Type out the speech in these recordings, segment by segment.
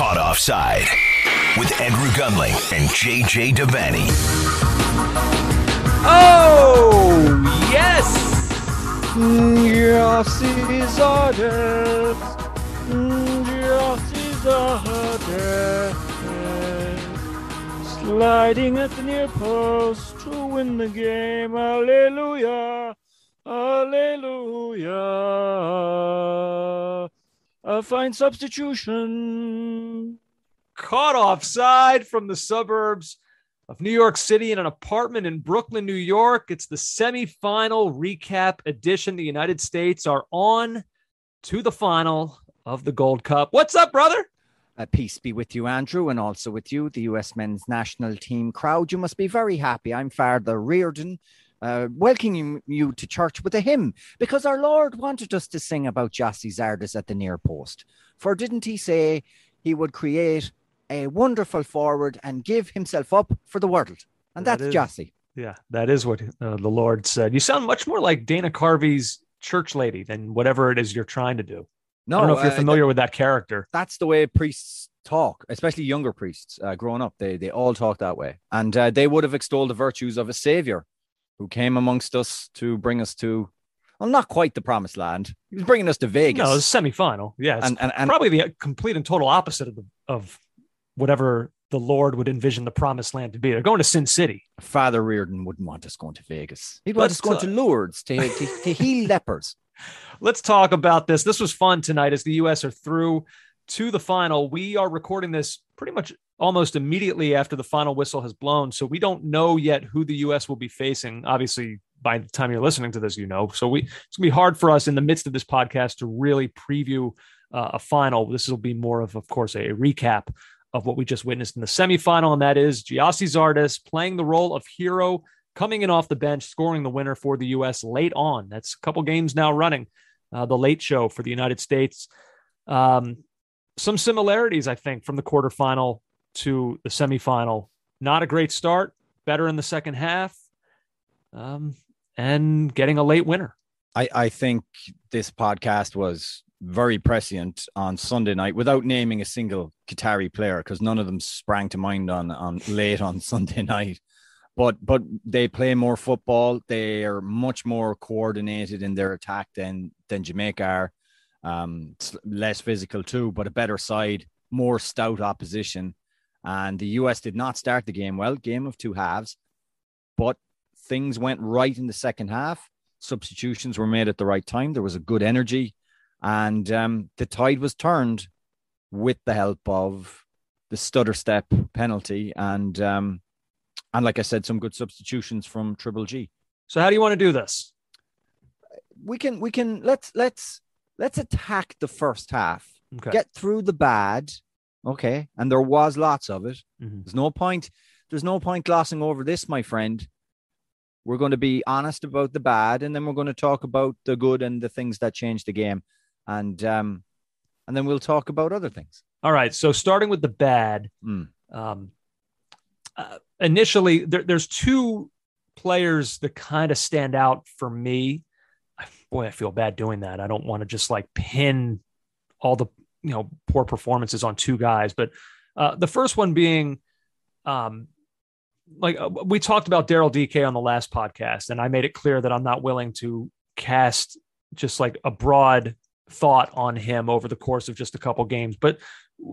Caught Offside with Andrew Gunling and JJ Devaney. Oh, yes! Gyasi Zardes. Sliding at the near post to win the game. Hallelujah. Hallelujah. A fine substitution. Caught offside from the suburbs of New York City in an apartment in Brooklyn, New York. It's the semifinal recap edition. The United States are on to the final of the Gold Cup. What's up, brother? Uh, peace be with you, Andrew, and also with you, the US men's national team crowd. You must be very happy. I'm Father Reardon, uh, welcoming you to church with a hymn because our Lord wanted us to sing about Gyasi Zardes at the near post. For didn't he say he would create a wonderful forward and give himself up for the world? And That that's is- Gyasi. Yeah, that is what uh, the Lord said. You sound much more like Dana Carvey's church lady than whatever it is you're trying to do. No, I don't know if you're uh, familiar with that character. that's the way priests talk, especially younger priests uh, growing up. They they all talk that way, and uh, they would have extolled the virtues of a savior who came amongst us to bring us to, well, not quite the promised land. He was bringing us to Vegas. No, it's semifinal. Yeah, and, and, and probably the complete and total opposite of the, of whatever the Lord would envision the promised land to be. They're going to Sin City. Father Reardon wouldn't want us going to Vegas. He'd want Let's going to Lourdes to, to, to heal lepers. Let's talk about this. This was fun tonight as the U.S. are through to the final. We are recording this pretty much almost immediately after the final whistle has blown. So we don't know yet who the U.S. will be facing. Obviously, by the time you're listening to this, you know. So we it's gonna be hard for us in the midst of this podcast to really preview uh, a final. This will be more of, of course, a recap of what we just witnessed in the semifinal, and that is Gyasi Zardes playing the role of hero, coming in off the bench, scoring the winner for the U.S. late on. That's a couple games now running. Uh, the late show for the United States. Um, some similarities, I think, from the quarterfinal to the semifinal. Not a great start, better in the second half, um, and getting a late winner. I, I think this podcast was very prescient on Sunday night without naming a single Qatari player because none of them sprang to mind on, on late on Sunday night. But but they play more football. They are much more coordinated in their attack than than Jamaica are. Um, less physical too, but a better side, more stout opposition. And the US did not start the game well, game of two halves, but things went right in the second half substitutions were made at the right time. There was a good energy, and um, the tide was turned with the help of the stutter step penalty and um, and like I said, some good substitutions from Triple G. So, how do you want to do this? We can we can let's let's let's attack the first half, Okay. get through the bad, okay, and there was lots of it. Mhm. There's no point. There's no point glossing over this, my friend. We're going to be honest about the bad, and then we're going to talk about the good and the things that changed the game, and um, and then we'll talk about other things. All right. So, starting with the bad, Mm. um, uh, initially, there, there's two players that kind of stand out for me. Boy, I feel bad doing that. I don't want to just like pin all the you know poor performances on two guys, but uh, the first one being, um, like uh, we talked about Daryl Dike on the last podcast, and I made it clear that I'm not willing to cast just like a broad thought on him over the course of just a couple games, but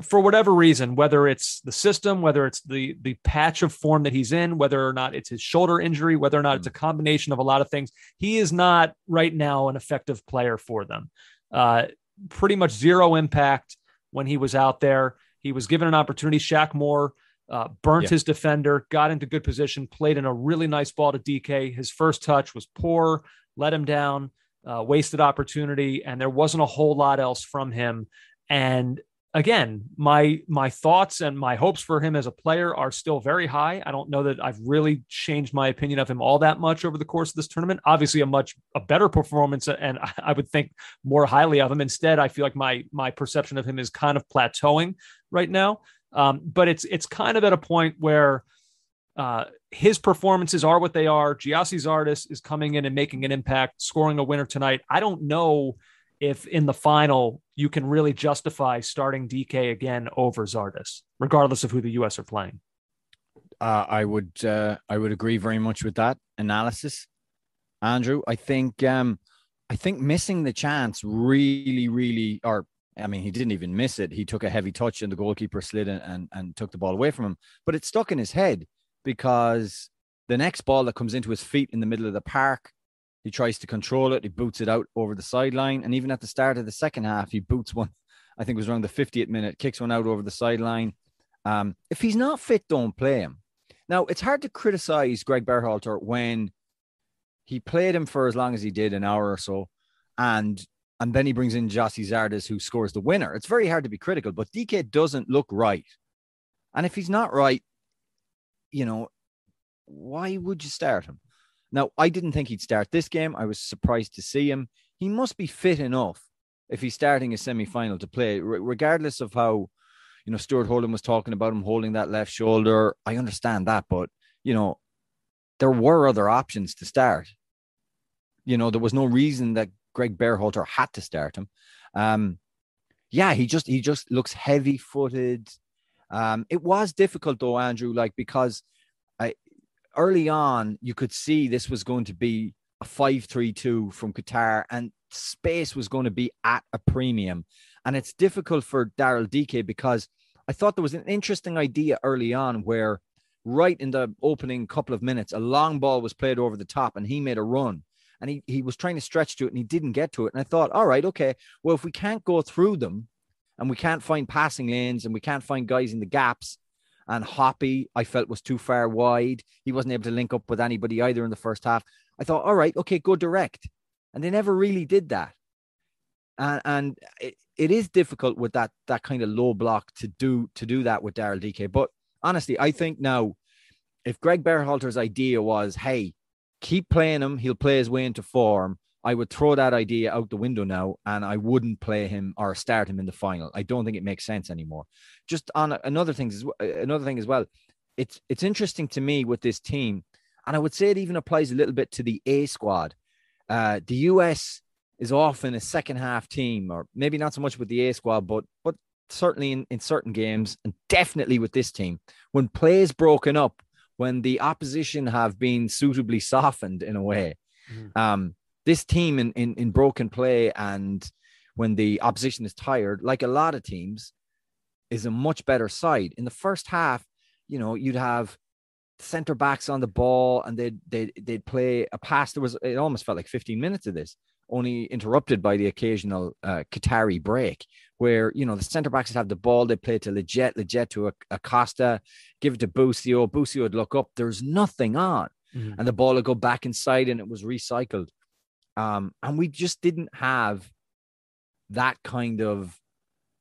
for whatever reason, whether it's the system, whether it's the the patch of form that he's in, whether or not it's his shoulder injury, whether or not it's a combination of a lot of things, he is not right now an effective player for them. Uh, pretty much zero impact when he was out there. He was given an opportunity. Shaq Moore uh, burnt Yeah. his defender, got into good position, played in a really nice ball to Dike. His first touch was poor, let him down, uh, wasted opportunity, and there wasn't a whole lot else from him. And again, my my thoughts and my hopes for him as a player are still very high. I don't know that I've really changed my opinion of him all that much over the course of this tournament. Obviously, a much a better performance, and I would think more highly of him. Instead, I feel like my my perception of him is kind of plateauing right now. Um, but it's it's kind of at a point where uh, his performances are what they are. Gyasi Zardes is coming in and making an impact, scoring a winner tonight. I don't know if in the final you can really justify starting Dike again over Zardes, regardless of who the US are playing. Uh, I would uh, I would agree very much with that analysis, Andrew. I think um, I think missing the chance really, really, or I mean, he didn't even miss it. He took a heavy touch and the goalkeeper slid and, and, and took the ball away from him. But it stuck in his head because the next ball that comes into his feet in the middle of the park, he tries to control it. He boots it out over the sideline. And even at the start of the second half, he boots one, I think it was around the 50th minute, kicks one out over the sideline. Um, if he's not fit, don't play him. Now, it's hard to criticize Greg Berhalter when he played him for as long as he did, an hour or so, and and then he brings in Gyasi Zardes, who scores the winner. It's very hard to be critical, but Dike doesn't look right. And if he's not right, you know, why would you start him? Now, I didn't think he'd start this game. I was surprised to see him. He must be fit enough if he's starting a semi final to play, regardless of how, you know, Stuart Holden was talking about him holding that left shoulder. I understand that, but, you know, there were other options to start. You know, there was no reason that Greg Berhalter had to start him. Um, yeah, he just he just looks heavy footed. Um, it was difficult though, Andrew, like because early on you could see this was going to be a 5-3-2 from Qatar and space was going to be at a premium. And it's difficult for Daryl Dike because I thought there was an interesting idea early on where right in the opening couple of minutes, a long ball was played over the top and he made a run and he, he was trying to stretch to it and he didn't get to it. And I thought, all right, okay, well, if we can't go through them and we can't find passing lanes and we can't find guys in the gaps, and Hoppe, I felt was too far wide. He wasn't able to link up with anybody either in the first half. I thought, all right, okay, go direct. And they never really did that. And, and it, it is difficult with that that kind of low block to do to do that with Daryl Dike. But honestly, I think now if Greg Berhalter's idea was, hey, keep playing him. He'll play his way into form. I would throw that idea out the window now, and I wouldn't play him or start him in the final. I don't think it makes sense anymore. Just on another thing, another thing as well. It's it's interesting to me with this team, and I would say it even applies a little bit to the A squad. Uh, the US is often a second half team, or maybe not so much with the A squad, but but certainly in, in certain games, and definitely with this team, when play is broken up when the opposition have been suitably softened in a way. Mm-hmm. Um, this team in, in, in broken play and when the opposition is tired, like a lot of teams, is a much better side. In the first half, you know, you'd have center backs on the ball and they'd, they'd, they'd play a pass. There was, it almost felt like 15 minutes of this, only interrupted by the occasional uh, Qatari break where you know the centre backs would have the ball, they play to Lletget, Lletget to Acosta, give it to Busio. Busio would look up, there's nothing on, mm-hmm. and the ball would go back inside, and it was recycled. Um, and we just didn't have that kind of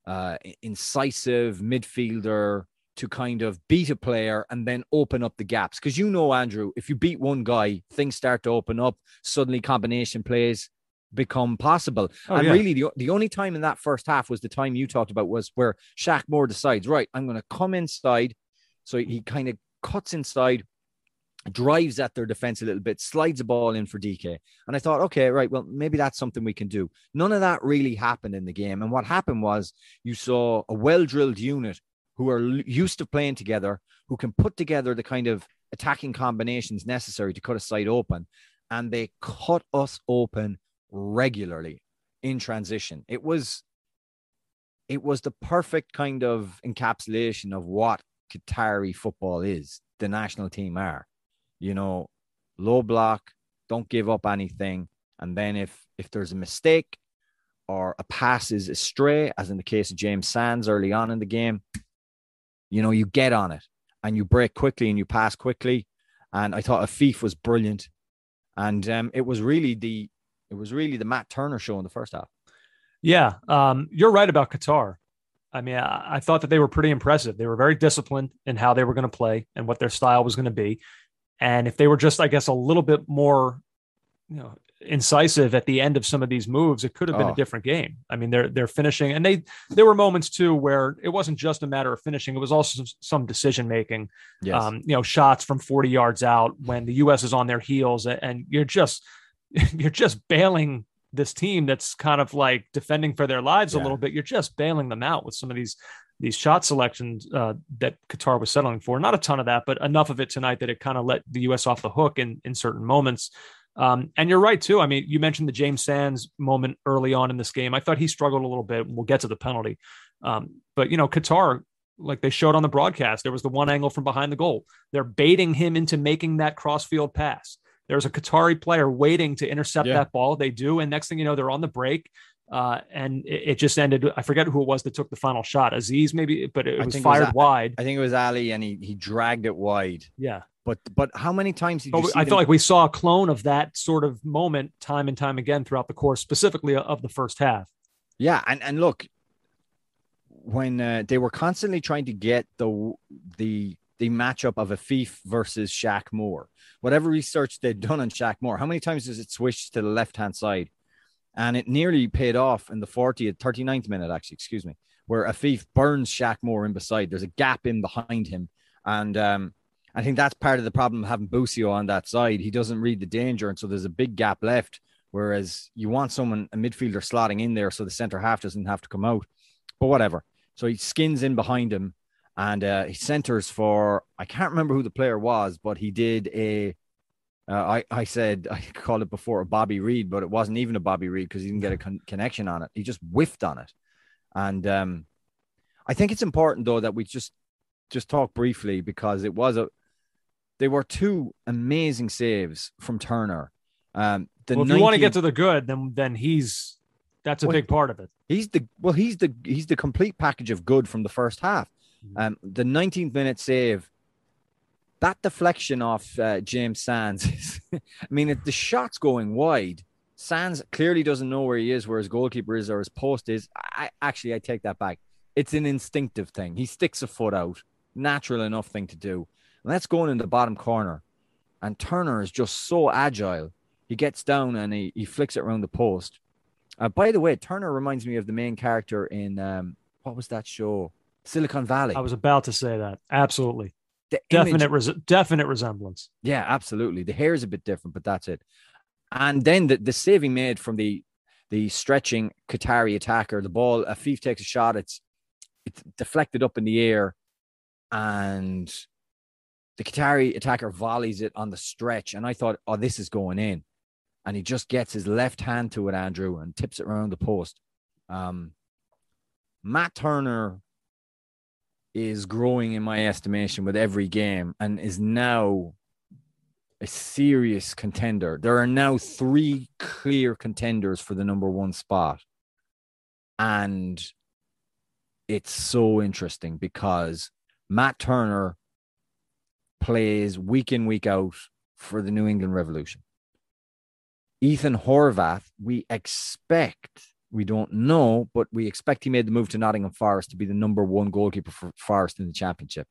uh, incisive midfielder to kind of beat a player and then open up the gaps. Because you know, Andrew, if you beat one guy, things start to open up. Suddenly, combination plays become possible. Oh, and yeah. really, the, the only time in that first half was the time you talked about was where Shaq Moore decides, right, I'm going to come inside. So he kind of cuts inside, drives at their defense a little bit, slides the ball in for Dike. And I thought, okay, right, well, maybe that's something we can do. None of that really happened in the game. And what happened was you saw a well drilled unit who are used to playing together, who can put together the kind of attacking combinations necessary to cut a side open. And they cut us open regularly in transition. It was it was the perfect kind of encapsulation of what Qatari football is, the national team are. You know, low block, don't give up anything. And then if if there's a mistake or a pass is astray, as in the case of James Sands early on in the game, you know, you get on it and you break quickly and you pass quickly. And I thought Afif was brilliant. And um, it was really the it was really the Matt Turner show in the first half. Yeah, um, you're right about Qatar. I mean, I, I, thought that they were pretty impressive. They were very disciplined in how they were going to play and what their style was going to be. And if they were just, I guess, a little bit more, you know, incisive at the end of some of these moves, it could have been oh. a different game. I mean, they're they're finishing, and they there were moments too where it wasn't just a matter of finishing; it was also some decision making. Yes. Um, you know, shots from forty yards out when the U.S. is on their heels, and you're just you're just bailing this team that's kind of like defending for their lives Yeah. a little bit, you're just bailing them out with some of these these shot selections uh, that Qatar was settling for. Not a ton of that, but enough of it tonight that it kind of let the U.S. off the hook in in certain moments. Um, and you're right too. I mean, you mentioned the James Sands moment early on in this game. I thought he struggled a little bit. We'll get to the penalty, um, but you know, Qatar, like they showed on the broadcast, there was the one angle from behind the goal. They're baiting him into making that crossfield pass. There's a Qatari player waiting to intercept Yeah. that ball. They do, and next thing you know, they're on the break. Uh, and it, it just ended. I forget who it was that took the final shot. Aziz, maybe, but it was think it was fired wide. I think it was Ali, and he he dragged it wide. Yeah. But but how many times did you But see I them- feel like we saw a clone of that sort of moment time and time again throughout the course, specifically of the first half. Yeah, and and look, when uh, they were constantly trying to get the the the matchup of Afif versus Shaq Moore, whatever research they'd done on Shaq Moore, how many times does it switch to the left hand side? And it nearly paid off in the 40th, 39th minute, actually, excuse me, where Afif burns Shaq Moore in beside. There's a gap in behind him. And um, I think that's part of the problem of having Busio on that side. He doesn't read the danger. And so there's a big gap left. Whereas you want someone, a midfielder slotting in there so the center half doesn't have to come out. But whatever. So he skins in behind him and uh, he centers for, I can't remember who the player was, but he did a, uh, I, I said, I called it before a Bobby Reed, but it wasn't even a Bobby Reed because he didn't get a con- connection on it. He just whiffed on it. And um, I think it's important though that we just just talk briefly because it was a they were two amazing saves from Turner. Um, the well, if you want to get to the good, then then he's that's a Well, big part of it. He's the well, he's the he's the complete package of good from the first half. Mhm. Um, the 19th minute save, that deflection off uh, James Sands. I mean, if the shot's going wide, Sands clearly doesn't know where he is, where his goalkeeper is, or his post is. I actually, I take that back. It's an instinctive thing. He sticks a foot out, natural enough thing to do. And that's going in the bottom corner. And Turner is just so agile. He gets down and he, he flicks it around the post. Uh, by the way, Turner reminds me of the main character in um, what was that show? Silicon Valley. I was about to say that. Absolutely, The image- definite, res- definite resemblance. Yeah, absolutely. The hair is a bit different, but that's it. And then the, the saving made from the the stretching Qatari attacker, the ball, Afif takes a shot, it's it's deflected up in the air, and the Qatari attacker volleys it on the stretch. And I thought, oh, this is going in. And he just gets his left hand to it, Andrew, and tips it around the post. Um, Matt Turner is growing in my estimation with every game and is now a serious contender. There are now three clear contenders for the number one spot. And it's so interesting because Matt Turner plays week in, week out for the New England Revolution. Ethan Horvath, we expect, we don't know, but we expect he made the move to Nottingham Forest to be the number one goalkeeper for Forest in the championship.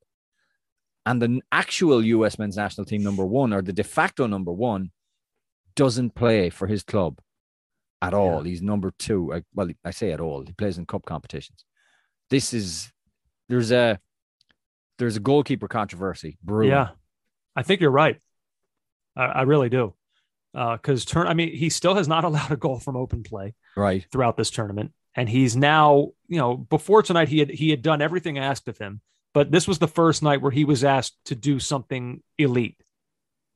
And the actual US men's national team number one, or the de facto number one, doesn't play for his club at all. He's number two. I, well, I say at all. He plays in cup competitions. This is there's a there's a goalkeeper controversy brewing. Yeah, I think you're right. I, I really do. Because turn, I mean, he still has not allowed a goal from open play Right. throughout this tournament, and he's now, you know, before tonight he had he had done everything asked of him, but this was the first night where he was asked to do something elite,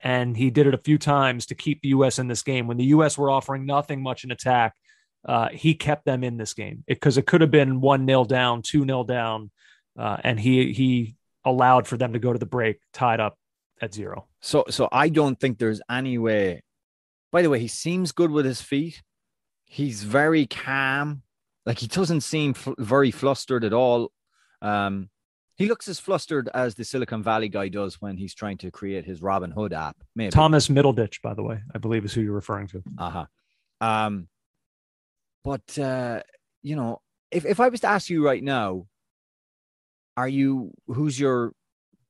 and he did it a few times to keep the U.S. in this game when the U.S. were offering nothing much in attack. Uh, he kept them in this game because it, could have been one nil down, two nil down, uh, and he he allowed for them to go to the break tied up at zero. So so I don't think there's any way. By the way, he seems good with his feet. He's very calm. Like he doesn't seem fl- very flustered at all. Um, he looks as flustered as the Silicon Valley guy does when he's trying to create his Robin Hood app. Maybe. Thomas Middleditch, by the way, I believe is who you're referring to. Uh-huh. Um, but uh, you know, if if I was to ask you right now, are you who's your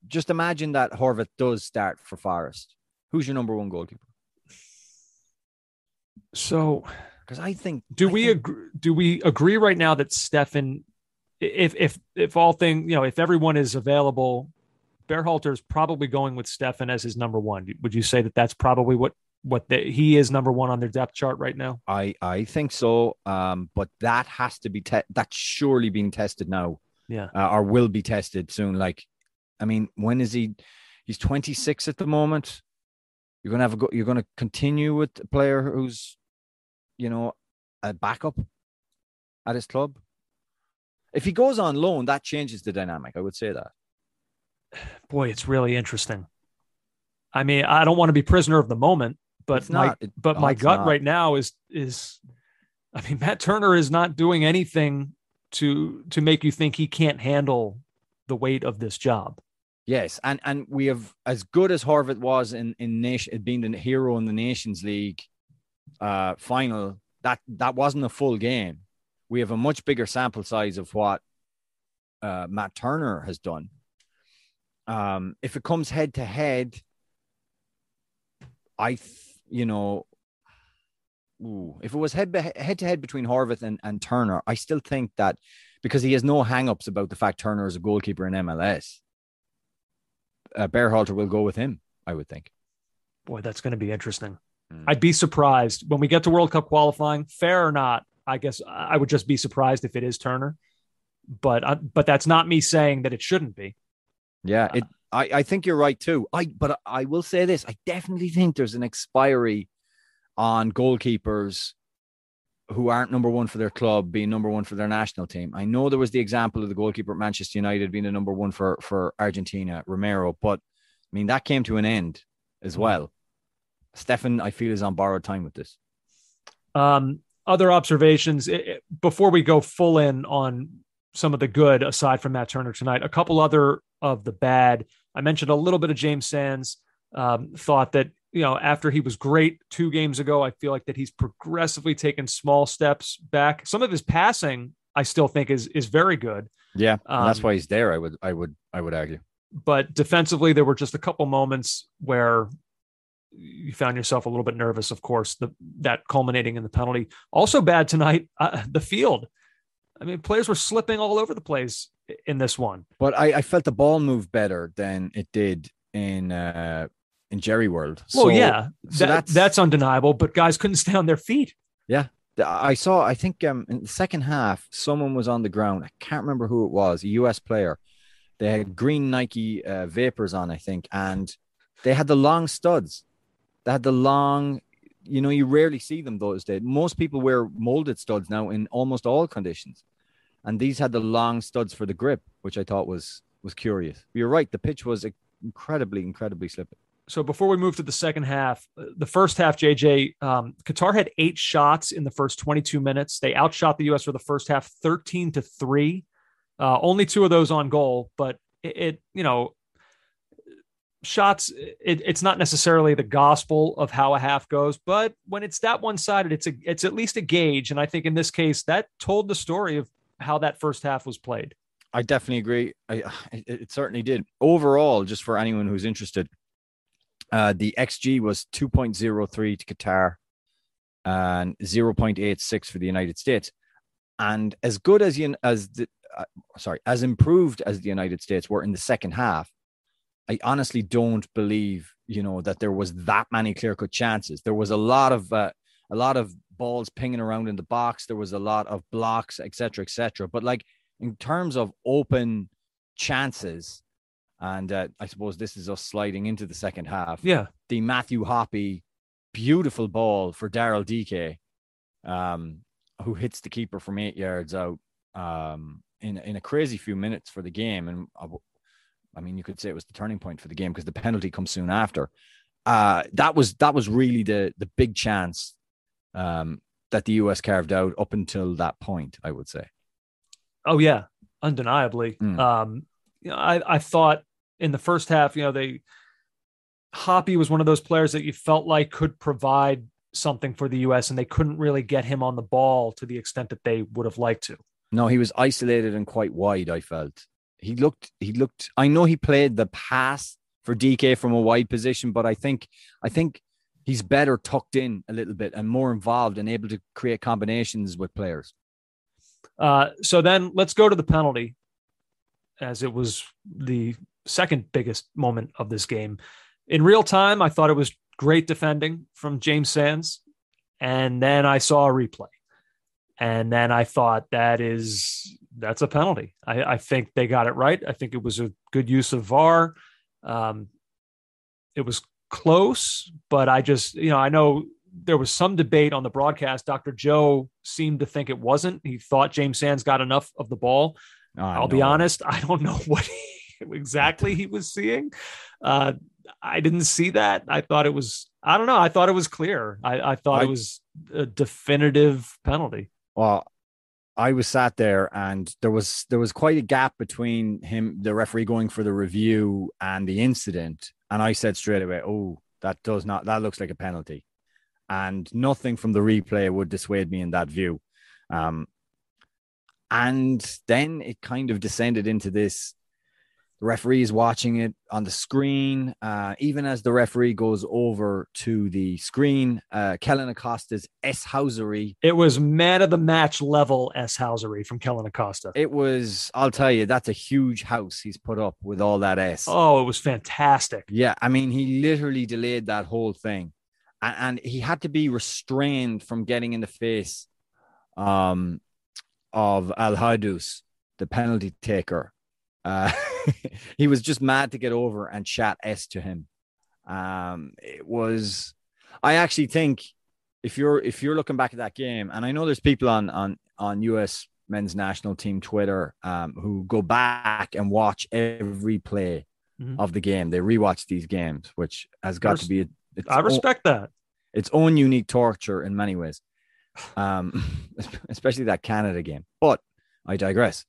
just imagine that Horvath does start for Forest. Who's your number one goalkeeper? So, Because I think do I we think- agree, do we agree right now that Steffen, if if if all thing you know, if everyone is available, Berhalter is probably going with Steffen as his number one. Would you say that that's probably what what the, he is number one on their depth chart right now? I I think so. Um, but that has to be te- that's surely being tested now. Yeah. Uh, or will be tested soon. Like, I mean, when is he? He's 26 at the moment. You're gonna have a go. You're gonna continue with a player who's, you know, a backup at his club. If he goes on loan, that changes the dynamic. I would say that. Boy, it's really interesting. I mean, I don't want to be prisoner of the moment, but It's my not. It- but oh, my gut not. right now is is I mean, Matt Turner is not doing anything to to make you think he can't handle the weight of this job. Yes, and and we have as good as Horvath was in in nation being the hero in the Nations League uh final. That that wasn't a full game. We have a much bigger sample size of what uh, Matt Turner has done. Um, if it comes head to head, I th- you know, ooh, if it was head be- head to head between Horvath and, and Turner, I still think that because he has no hang-ups about the fact Turner is a goalkeeper in MLS uh, Berhalter will go with him, I would think. Boy, that's going to be interesting. Mm. I'd be surprised when we get to World Cup qualifying, fair or not. I guess I would just be surprised if it is Turner, but uh, but that's not me saying that it shouldn't be. Yeah, it. I, I think you're right too. I but I will say this: I definitely think there's an expiry on goalkeepers who aren't number one for their club being number one for their national team. I know there was the example of the goalkeeper at Manchester United being the number one for for Argentina, Romero, but I mean that came to an end as well. Steffen, I feel, is on borrowed time with this. Um, other observations it, it- before we go full in on some of the good aside from Matt Turner tonight. A couple other of the bad. I mentioned a little bit of James Sands. Um, thought that you know after he was great two games ago, I feel like that he's progressively taken small steps back. Some of his passing, I still think is is very good. Yeah, and that's Um, why he's there. I would, I would, I would argue. but defensively there were just a couple moments where you found yourself a little bit nervous of course the that culminating in the penalty also bad tonight uh, the field i mean players were slipping all over the place in this one But I, I felt the ball move better than it did in uh in Jerry World. well So- yeah so that- that's- that's undeniable but guys couldn't stay on their feet Yeah, I saw. I think um in the second half, someone was on the ground. I can't remember who it was. A U.S. player. They had green Nike uh, Vapors on, I think, and they had the long studs. They had the long. You know, you rarely see them those days. Most people wear molded studs now in almost all conditions, and these had the long studs for the grip, which I thought was was curious. You're right. The pitch was incredibly, incredibly slippy. So before we move to the second half uh, the first half jj um, qatar had eight shots in the first 22 minutes they outshot the us for the first half 13 to 3 uh, only two of those on goal but it, it you know shots it, it's not necessarily the gospel of how a half goes but when it's that one-sided it's a it's at least a gauge and i think in this case that told the story of how that first half was played I definitely agree. I, it certainly did. Overall, just for anyone who's interested, uh, the XG was 2.03 to Qatar and 0.86 for the United States. And as good as you, as the, uh, sorry, as improved as the United States were in the second half, I honestly don't believe, you know, that there was that many clear cut chances. There was a lot of, uh, a lot of balls pinging around in the box. There was a lot of blocks, etc., etc. But like in terms of open chances, and uh, I suppose this is us sliding into the second half. yeah The Matthew Hoppe beautiful ball for Daryl Dike, um, who hits the keeper from eight yards out um, in in a crazy few minutes for the game, and I, w- I mean you could say it was the turning point for the game because the penalty comes soon after. Uh, that was that was really the the big chance um, that the US carved out up until that point. I would say. Oh yeah, undeniably. Mm. Um, you know, I I thought in the first half, you know, they Hoppe was one of those players that you felt like could provide something for the U.S. and they couldn't really get him on the ball to the extent that they would have liked to. No, he was isolated and quite wide. I felt he looked. He looked. I know he played the pass for Dike from a wide position, but I think I think he's better tucked in a little bit and more involved and able to create combinations with players. Uh, so then let's go to the penalty, as it was the second biggest moment of this game. In real time, I thought it was great defending from James Sands. And then I saw a replay. And then I thought that is that's a penalty. I, I think they got it right. I think it was a good use of VAR. Um, it was close, but I just, you know, I know there was some debate on the broadcast. Dr. Joe seemed to think it wasn't. He thought James Sands got enough of the ball. Oh, I'll be honest, I don't know what he, exactly he was seeing. Uh, I didn't see that. I thought it was, I don't know. I thought it was clear. I, I thought I, it was a definitive penalty. Well, I was sat there and there was there was quite a gap between him, the referee going for the review and the incident. And I said straight away, Oh, that does not that looks like a penalty. And nothing from the replay would dissuade me in that view. Um, and then it kind of descended into this the referee is watching it on the screen. Uh, even as the referee goes over to the screen, uh, Kellyn Acosta's S Housery. It was man of the match level S Housery from Kellyn Acosta. It was, I'll tell you, that's a huge house he's put up with all that S. Oh, it was fantastic. Yeah. I mean, he literally delayed that whole thing. And, and he had to be restrained from getting in the face um, of Al Haydos, the penalty taker. Uh, he was just mad to get over and chat S to him. Um, it was, I actually think if you're if you're looking back at that game, and I know there's people on on on US men's national team Twitter um, who go back and watch every play mm-hmm. of the game. They rewatch these games, which has got to be. A, I respect own, that. Its own unique torture in many ways, um, especially that Canada game. But I digress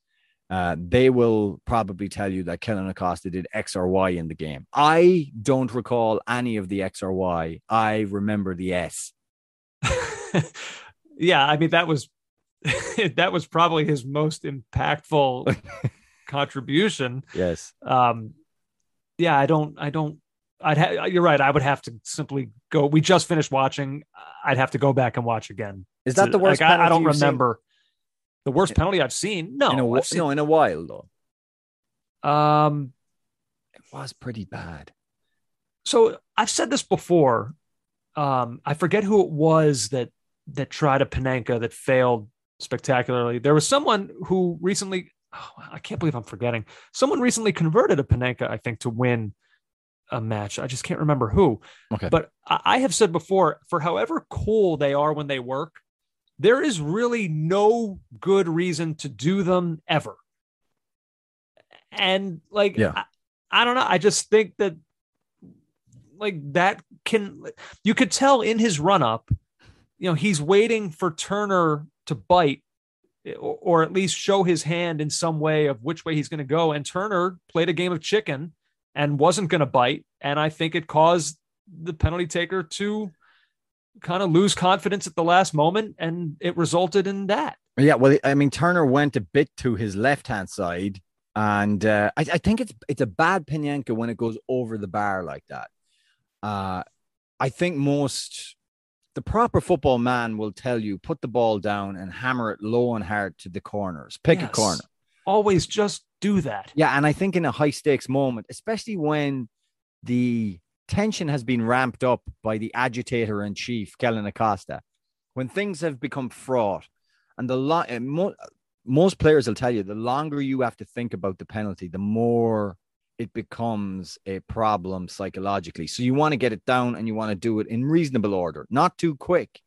uh, they will probably tell you that Kellyn Acosta did X or Y in the game. I don't recall any of the X or Y. I remember the S. yeah, I mean that was that was probably his most impactful contribution. Yes. Um, yeah, I don't, I don't. I'd ha- you're right. I would have to simply go. We just finished watching. I'd have to go back and watch again. Is that the worst? Like, I, I, don't remember. Seen? The worst penalty I've seen? No, in a, seen, no, in a while though. Um, it was pretty bad. So I've said this before. Um, I forget who it was that that tried a Panenka that failed spectacularly. There was someone who recently. Oh, I can't believe I'm forgetting. Someone recently converted a Panenka, I think, to win a match. I just can't remember who. Okay. But I have said before, for however cool they are when they work, there is really no good reason to do them ever. And like, yeah. I, I don't know. I just think that like that can, you could tell in his run up, you know, he's waiting for Turner to bite or, or at least show his hand in some way of which way he's going to go. And Turner played a game of chicken and wasn't going to bite. And I think it caused the penalty taker to kind of lose confidence at the last moment, and it resulted in that. Yeah, well, I mean, Turner went a bit to his left hand side, and uh, I, I, think it's it's a bad Panenka when it goes over the bar like that. Uh, I think most the proper football man will tell you put the ball down and hammer it low and hard to the corners. Pick yes. a corner. Always just do that. Yeah, and I think in a high stakes moment, especially when the tension has been ramped up by the agitator in chief, Kellyn Acosta. When things have become fraught, and the lo- eh, mo- most players will tell you the longer you have to think about the penalty, the more it becomes a problem psychologically. So you want to get it down and you want to do it in reasonable order, not too quick,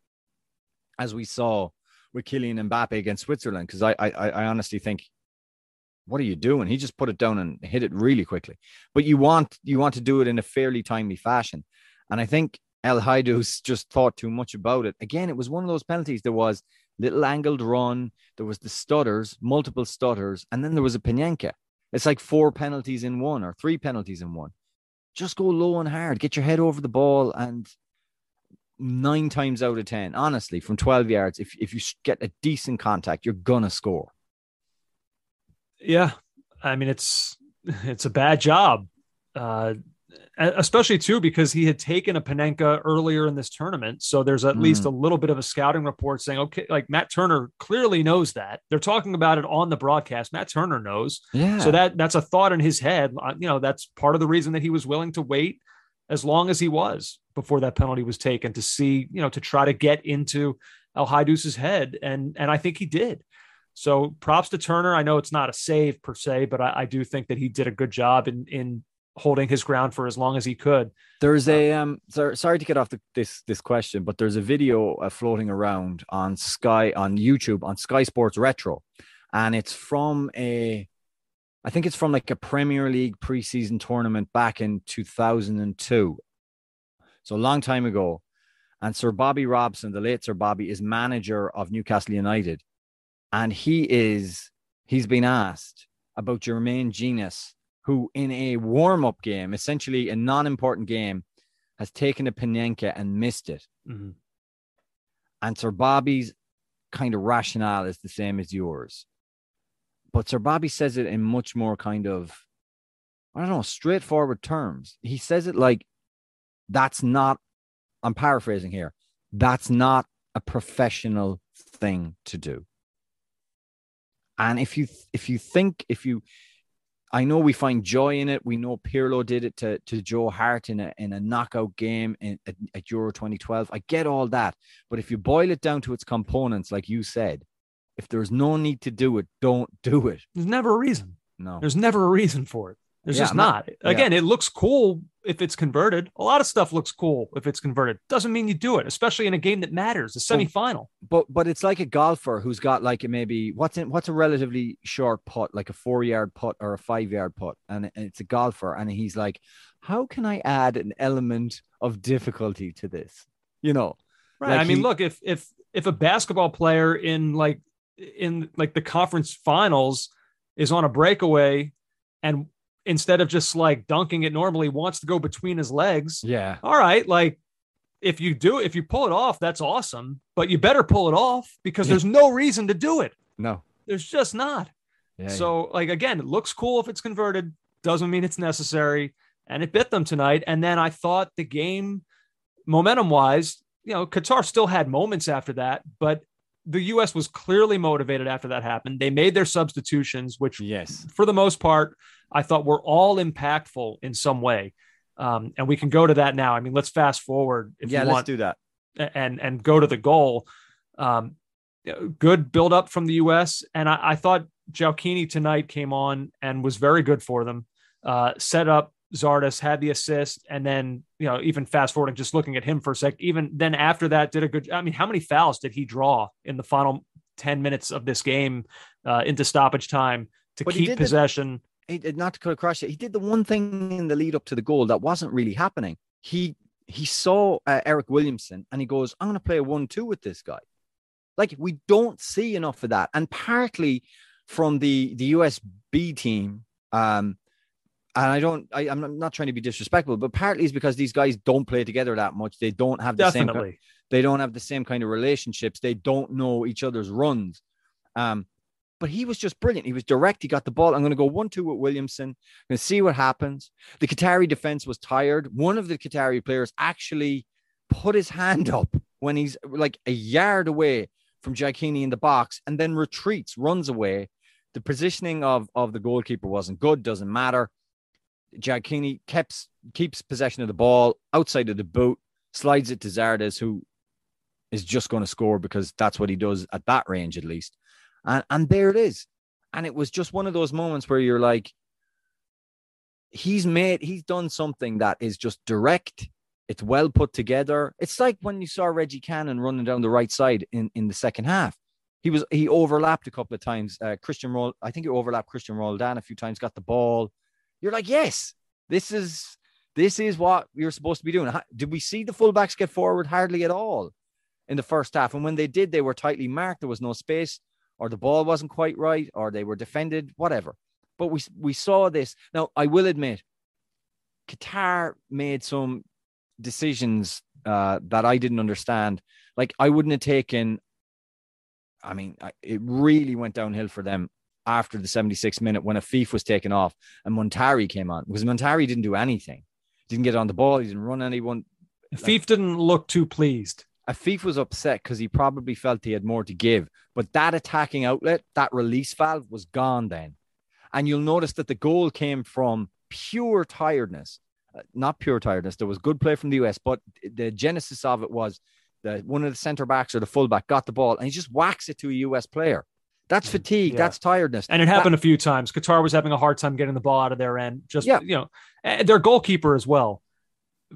as we saw with Kylian Mbappe against Switzerland. Because I, I, I honestly think what are you doing? He just put it down and hit it really quickly. But you want you want to do it in a fairly timely fashion. And I think El Haydos just thought too much about it. Again, it was one of those penalties. There was little angled run, there was the stutters, multiple stutters, and then there was a Panenka. It's like four penalties in one or three penalties in one. Just go low and hard, get your head over the ball, and nine times out of 10, honestly, from 12 yards, if, if you get a decent contact, you're to score. Yeah, I mean it's it's a bad job, uh, especially too because he had taken a Panenka earlier in this tournament. So there's at mm. least a little bit of a scouting report saying, okay, like Matt Turner clearly knows that they're talking about it on the broadcast. Matt Turner knows, yeah. So that that's a thought in his head. Uh, you know, that's part of the reason that he was willing to wait as long as he was before that penalty was taken to see, you know, to try to get into El Haydos's head. And and I think he did. So props to Turner. I know it's not a save per se, but I, I do think that he did a good job in in holding his ground for as long as he could. There's a um sorry, sorry to get off the, this this question, but there's a video uh, floating around on Sky on YouTube on Sky Sports Retro, and it's from a I think it's from like a Premier League preseason tournament back in 2002. So a long time ago. And Sir Bobby Robson, the late Sir Bobby, is manager of Newcastle United. And he is, he's been asked about Jermaine Jenas, who in a warm-up game, essentially a non-important game, has taken a Panenka and missed it. Mm-hmm. And Sir Bobby's kind of rationale is the same as yours but Sir Bobby says it in much more kind of, I don't know, straightforward terms. He says it like, that's not, I'm paraphrasing here, that's not a professional thing to do. And if you if you think if you I know we find joy in it. We know Pirlo did it to, to Joe Hart in a, in a knockout game in, at, at Euro 2012. I get all that. But if you boil it down to its components, like you said, if there's no need to do it, don't do it. There's never a reason. No. There's never a reason for it. There's yeah, just not. not. Again, yeah. it looks cool if it's converted. A lot of stuff looks cool if it's converted. Doesn't mean you do it, especially in a game that matters, the semifinal. But but it's like a golfer who's got like a maybe what's in what's a relatively short putt, like a four yard putt or a five yard putt, and it's a golfer, and he's like, how can I add an element of difficulty to this? You know, right? Like I mean, look if if if a basketball player in like in like the conference finals is on a breakaway and instead of just like dunking it normally wants to go between his legs. Yeah. All right, like if you do if you pull it off, that's awesome, but you better pull it off because there's no reason to do it. No. There's just not. Yeah, so yeah. like again, it looks cool if it's converted, doesn't mean it's necessary and it bit them tonight and then I thought the game momentum wise, you know, Qatar still had moments after that, but the U.S. was clearly motivated after that happened. They made their substitutions, which, yes, for the most part, I thought were all impactful in some way. Um, and we can go to that now. I mean, let's fast forward if yeah, you want. let's do that. And and go to the goal. Um, good build up from the U.S. And I, I thought Gioacchini tonight came on and was very good for them. Uh, set up Zardes had the assist, and then you know even fast forwarding, just looking at him for a sec. Even then, after that, did a good. I mean, how many fouls did he draw in the final ten minutes of this game uh, into stoppage time to but keep possession? The, he, not to cut across it, he did the one thing in the lead up to the goal that wasn't really happening. He he saw uh, Eryk Williamson and he goes, "I'm going to play a one-two with this guy." Like we don't see enough of that, and partly from the the US B team. Um, and I don't, I, am not trying to be disrespectful, but partly is because these guys don't play together that much. They don't have the Definitely. same, they don't have the same kind of relationships. They don't know each other's runs. Um, but he was just brilliant. He was direct. He got the ball. I'm going to go one two with Williamson. I'm going to see what happens. The Qatari defense was tired. One of the Qatari players actually put his hand up when he's like a yard away from Gioacchini in the box and then retreats, runs away. The positioning of, of the goalkeeper wasn't good, doesn't matter. Gioacchini keeps keeps possession of the ball outside of the boot, slides it to Zardes, who is just going to score because that's what he does at that range at least. And and there it is. And it was just one of those moments where you're like, he's made he's done something that is just direct. It's well put together. It's like when you saw Reggie Cannon running down the right side in, in the second half. He was he overlapped a couple of times. Uh, Christian Roll, I think he overlapped Christian Roldan a few times, got the ball you're like, yes, this is this is what you're supposed to be doing. Did we see the fullbacks get forward hardly at all in the first half? And when they did, they were tightly marked. There was no space, or the ball wasn't quite right, or they were defended, whatever. But we we saw this. Now, I will admit, Qatar made some decisions uh, that I didn't understand. Like I wouldn't have taken. I mean, it really went downhill for them after the 76 minute when Afif was taken off and Muntari came on because Muntari didn't do anything. Didn't get on the ball. He didn't run anyone. Afif like, didn't look too pleased. A Afif was upset because he probably felt he had more to give. But that attacking outlet, that release valve was gone then. And you'll notice that the goal came from pure tiredness. uh, not pure tiredness. There was good play from the US, but the genesis of it was that one of the center backs or the fullback got the ball and he just whacks it to a US player. That's mm, fatigue. Yeah. That's tiredness. And it happened a few times. Qatar was having a hard time getting the ball out of their end. Just Yeah. you know, and their goalkeeper as well.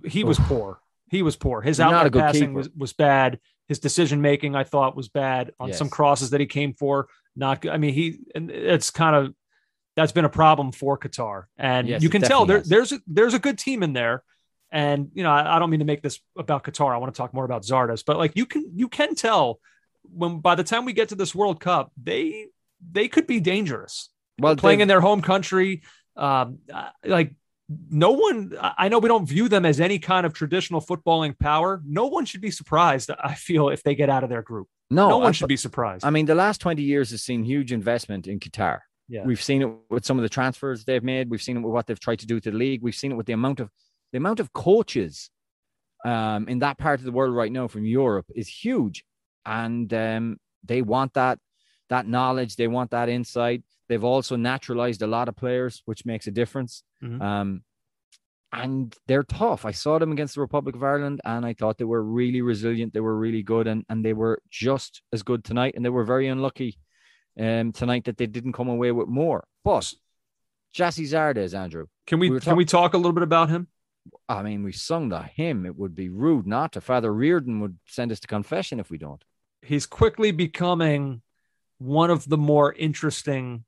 He was poor. He was poor. His outlet passing keeper. was, was bad. His decision making, I thought, was bad on some crosses that he came for. Not good. I mean, he and it's kind of that's been a problem for Qatar, and Yes, you can tell there, there's a, there's a good team in there. And you know, I, I don't mean to make this about Qatar. I want to talk more about Zardes, but like you can you can tell when by the time we get to this World Cup, they they could be dangerous well, playing in their home country. Um, like no one, I I know we don't view them as any kind of traditional footballing power. No one should be surprised. I feel if they get out of their group, no, no one and- should be surprised. I mean, the last 20 years has seen huge investment in Qatar. Yeah. We've seen it with some of the transfers they've made. We've seen it with what they've tried to do to the league. We've seen it with the amount of the amount of coaches um, in that part of the world right now from Europe is huge, and um, they want that that knowledge. They want that insight. They've also naturalized a lot of players, which makes a difference. Mhm. Um, and they're tough. I saw them against the Republic of Ireland, and I thought they were really resilient. They were really good, and, and they were just as good tonight. And they were very unlucky um, tonight that they didn't come away with more. But Gyasi Zardes, Andrew, can we, we were can we talk a little bit about him? I mean, we sung the hymn. It would be rude not to. Father Reardon would send us to confession if we don't. He's quickly becoming one of the more interesting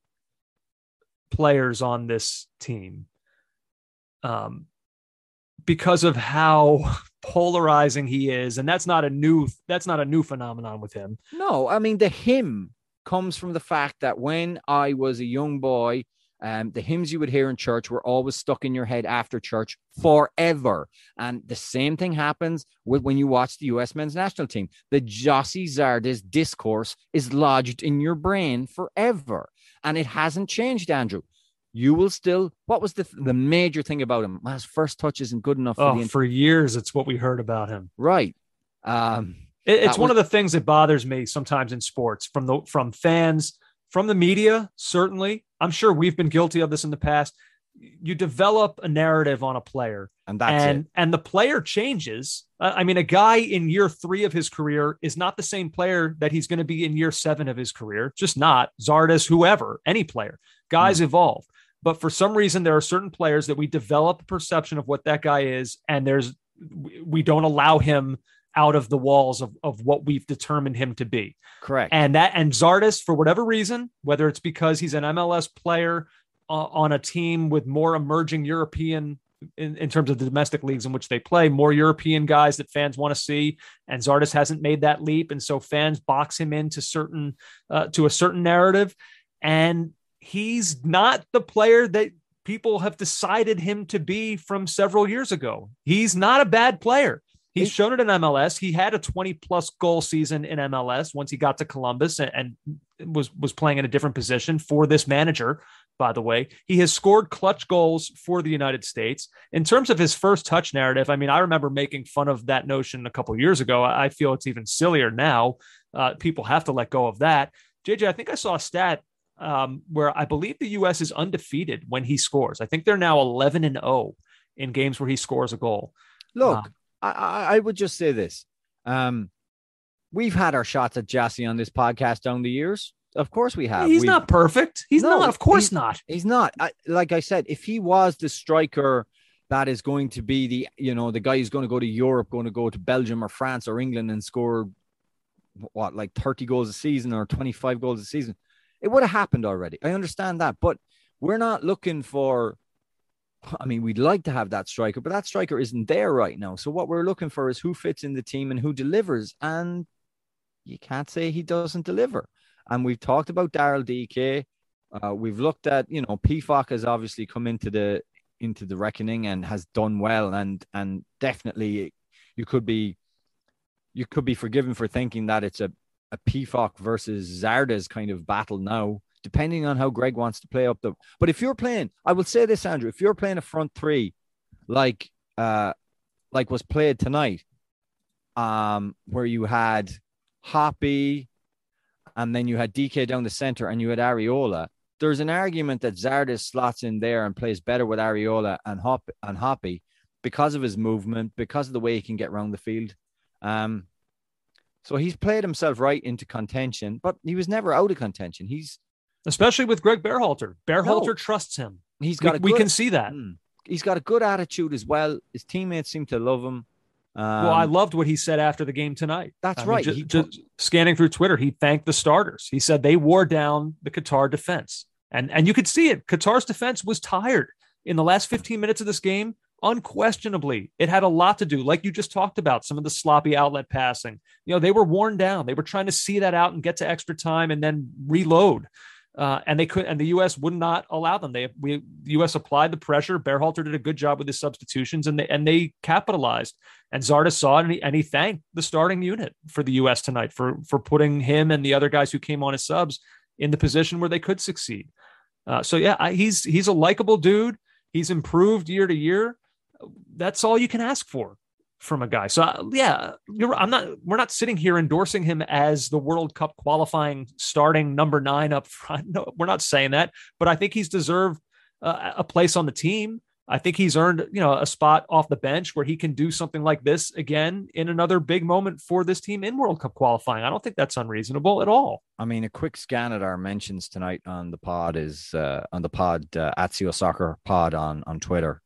players on this team. Um, because of how polarizing he is, and that's not a new that's not a new phenomenon with him. No, I mean the hymn comes from the fact that when I was a young boy, um, the hymns you would hear in church were always stuck in your head after church forever. And the same thing happens with when you watch the US men's national team. The Gyasi Zardes discourse is lodged in your brain forever. And it hasn't changed, Andrew. You will still, what was the, the major thing about him? Well, his first touch isn't good enough for Oh, for years, it's what we heard about him. right. Um, It, it's one was- of the things that bothers me sometimes in sports from the from fans, from the media. Certainly, I'm sure we've been guilty of this in the past. You develop a narrative on a player, and that's and it. and the player changes. Uh, I mean, a guy in year three of his career is not the same player that he's going to be in year seven of his career. Just not Zardes, whoever, any player. Guys evolve, but for some reason, there are certain players that we develop a perception of what that guy is, and there's we don't allow him out of the walls of, of what we've determined him to be. Correct. And that and Zardes, for whatever reason, whether it's because he's an MLS player uh, on a team with more emerging European in, in terms of the domestic leagues in which they play, more European guys that fans want to see, and Zardes hasn't made that leap, and so fans box him into certain uh, to a certain narrative, and he's not the player that people have decided him to be from several years ago. He's not a bad player. He's He- shown it in MLS. He had a 20 plus goal season in MLS once he got to Columbus and, and was was playing in a different position for this manager. By the way, he has scored clutch goals for the United States. In terms of his first touch narrative, I mean, I remember making fun of that notion a couple years ago. I I feel it's even sillier now. Uh, people have to let go of that. JJ, I think I saw a stat um, where I believe the U.S. is undefeated when he scores. I think they're now 11 and 0 in games where he scores a goal. Look, Um, I, I, I would just say this. Um, we've had our shots at Gyasi on this podcast down the years. Of course we have. he's We've- not perfect. He's No, not. Of course he's- not. He's not. I, like I said, if he was the striker that is going to be the, you know, the guy who's going to go to Europe, going to go to Belgium or France or England and score what, like 30 goals a season or 25 goals a season, it would have happened already. I understand that. But we're not looking for, I mean, we'd like to have that striker, but that striker isn't there right now. So what we're looking for is who fits in the team and who delivers. And you can't say he doesn't deliver. And we've talked about Daryl Dike. Uh, we've looked at, you know, Pefok has obviously come into the into the reckoning and has done well, and and definitely you could be you could be forgiven for thinking that it's a a Pefok versus Zardes kind of battle now, depending on how Greg wants to play up the. But if you're playing, I will say this, Andrew, if you're playing a front three, like uh like was played tonight, um, where you had Hoppe, and then you had Dike down the center, and you had Arriola. There's an argument that Zardes slots in there and plays better with Arriola and Hop and Hoppe because of his movement, because of the way he can get around the field. Um, so he's played himself right into contention, but he was never out of contention. He's especially with Greg Berhalter. Berhalter no, trusts him. He's got. We, good, we can see that. Hmm. He's got a good attitude as well. His teammates seem to love him. Um, well, I loved what he said after the game tonight. That's I right. Mean, just, just scanning through Twitter, he thanked the starters. He said they wore down the Qatar defense, and and you could see it. Qatar's defense was tired in the last 15 minutes of this game. Unquestionably, it had a lot to do, like you just talked about, some of the sloppy outlet passing. You know, they were worn down. They were trying to see that out and get to extra time and then reload. Uh, and they could, and the U.S. would not allow them. They, we, the U.S. applied the pressure. Berhalter did a good job with his substitutions, and they and they capitalized. And Zardes saw it, and he, and he thanked the starting unit for the U.S. tonight for for putting him and the other guys who came on as subs in the position where they could succeed. Uh, so yeah, I, he's he's a likable dude. He's improved year to year. That's all you can ask for from a guy. So uh, yeah, I'm not. We're not sitting here endorsing him as the World Cup qualifying starting number nine up front. No, we're not saying that. But I think he's deserved uh, a place on the team. I think he's earned you know a spot off the bench where he can do something like this again in another big moment for this team in World Cup qualifying. I don't think that's unreasonable at all. I mean, a quick scan at our mentions tonight on the pod is uh, on the pod uh, Atsio Soccer Pod on on Twitter.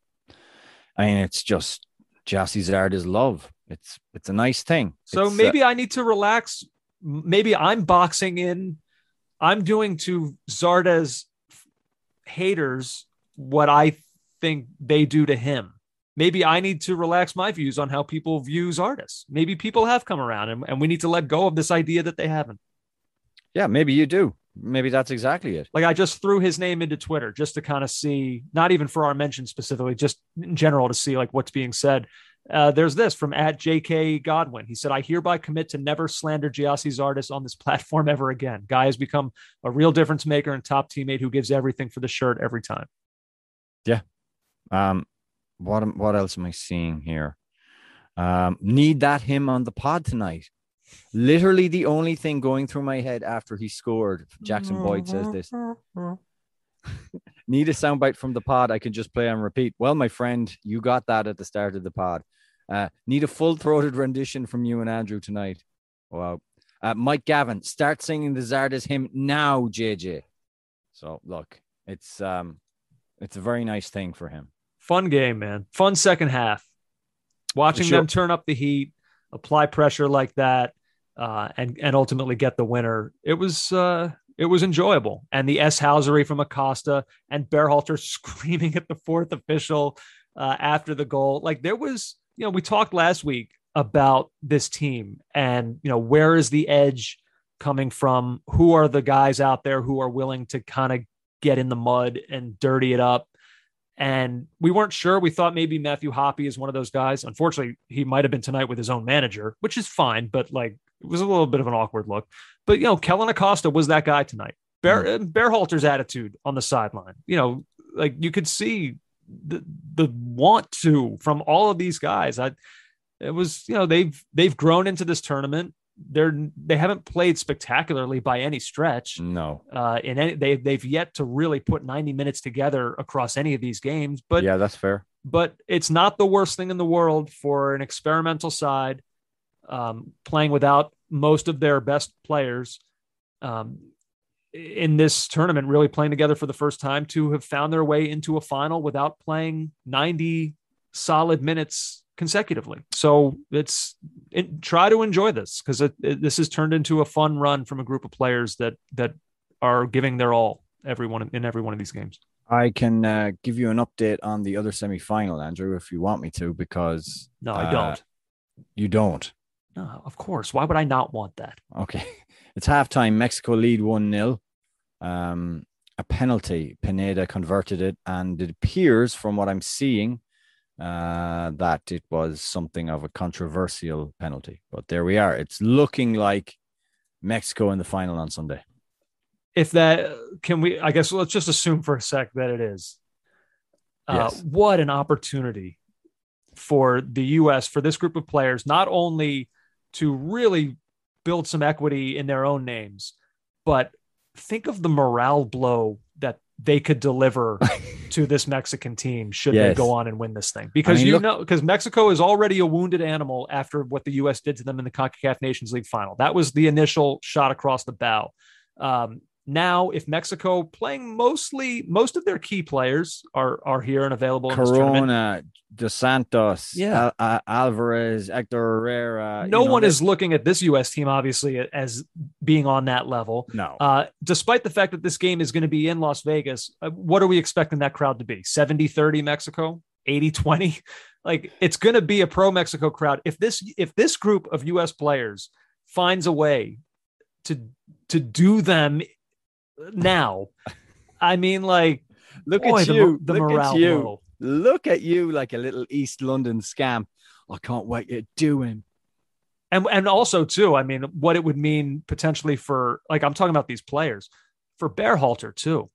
I mean, it's just Gyasi Zardes love. It's it's a nice thing. So it's, uh, maybe uh, I need to relax. Maybe I'm boxing in. I'm doing to Zardes haters what I think they do to him. Maybe I need to relax my views on how people view Zardes. Maybe people have come around and, and we need to let go of this idea that they haven't. Yeah, maybe you do. Maybe that's exactly it. Like I just threw his name into Twitter just to kind of see, not even for our mention specifically, just in general to see like what's being said. Uh, there's this from at JK Godwin. He said, I hereby commit to never slander Gyasi Zardes on this platform ever again. Guy has become a real difference maker and top teammate who gives everything for the shirt every time. Yeah. Um, what what else am I seeing here? Um, need that him on the pod tonight. Literally the only thing going through my head after he scored. Jackson Boyd says this. Need a soundbite from the pod I can just play and repeat. Well, my friend, you got that at the start of the pod. Uh, need a full throated rendition from you and Andrew tonight. Wow. Uh, Mike Gavin, start singing the Zardes hymn now, JJ. So look, it's um, it's a very nice thing for him. Fun game, man. Fun second half. Watching sure. them turn up the heat, apply pressure like that, uh, and and ultimately get the winner. It was uh, it was enjoyable. And the S Housery from Acosta and Berhalter screaming at the fourth official uh, after the goal. Like there was, you know, we talked last week about this team and you know where is the edge coming from? Who are the guys out there who are willing to kind of get in the mud and dirty it up? And we weren't sure. We thought maybe Matthew Hoppe is one of those guys. Unfortunately, he might have been tonight with his own manager, which is fine, but like it was a little bit of an awkward look. But you know, Kellyn Acosta was that guy tonight. Bear mm. Berhalter's attitude on the sideline. You know, like you could see the the want to from all of these guys. I it was, you know, they've they've grown into this tournament they're they haven't played spectacularly by any stretch. No, uh, in any they they've yet to really put 90 minutes together across any of these games. But yeah, that's fair. But it's not the worst thing in the world for an experimental side um, playing without most of their best players um, in this tournament, really playing together for the first time to have found their way into a final without playing 90 solid minutes consecutively. So it's it, try to enjoy this because this has turned into a fun run from a group of players that that are giving their all everyone in every one of these games. I can uh, give you an update on the other semi-final, Andrew, if you want me to, because no, I don't. You don't. No, of course. Why would I not want that? Okay, it's halftime. Mexico lead one 0 Um, a penalty. Pineda converted it, and it appears, from what I'm seeing, uh, that it was something of a controversial penalty. But there we are. It's looking like Mexico in the final on Sunday. If that can we, I guess let's just assume for a sec that it is. Uh, yes. What an opportunity for the U.S. for this group of players, not only to really build some equity in their own names, but think of the morale blow they could deliver to this Mexican team should Yes. they go on and win this thing. Because mean, you look- know, because Mexico is already a wounded animal after what the U.S. did to them in the CONCACAF Nations League final. That was the initial shot across the bow. Um, now, if Mexico playing mostly most of their key players are are here and available in Corona, Dos Santos, Yeah. Al- Al- Alvarez, Hector Herrera. no you know, one they- is looking at this U.S. team obviously as being on that level. no. Uh, despite the fact that this game is going to be in Las Vegas, uh, what are we expecting that crowd to be? 70 30 Mexico, 80 20? Like it's going to be a pro Mexico crowd. If this if this group of US players finds a way to to do them now, I mean like look boy, at you. mo- the look morale at you. Look at you like a little East London scam. I can't wait to do him. and and also too, I mean, what it would mean potentially for like I'm talking about these players for Berhalter too.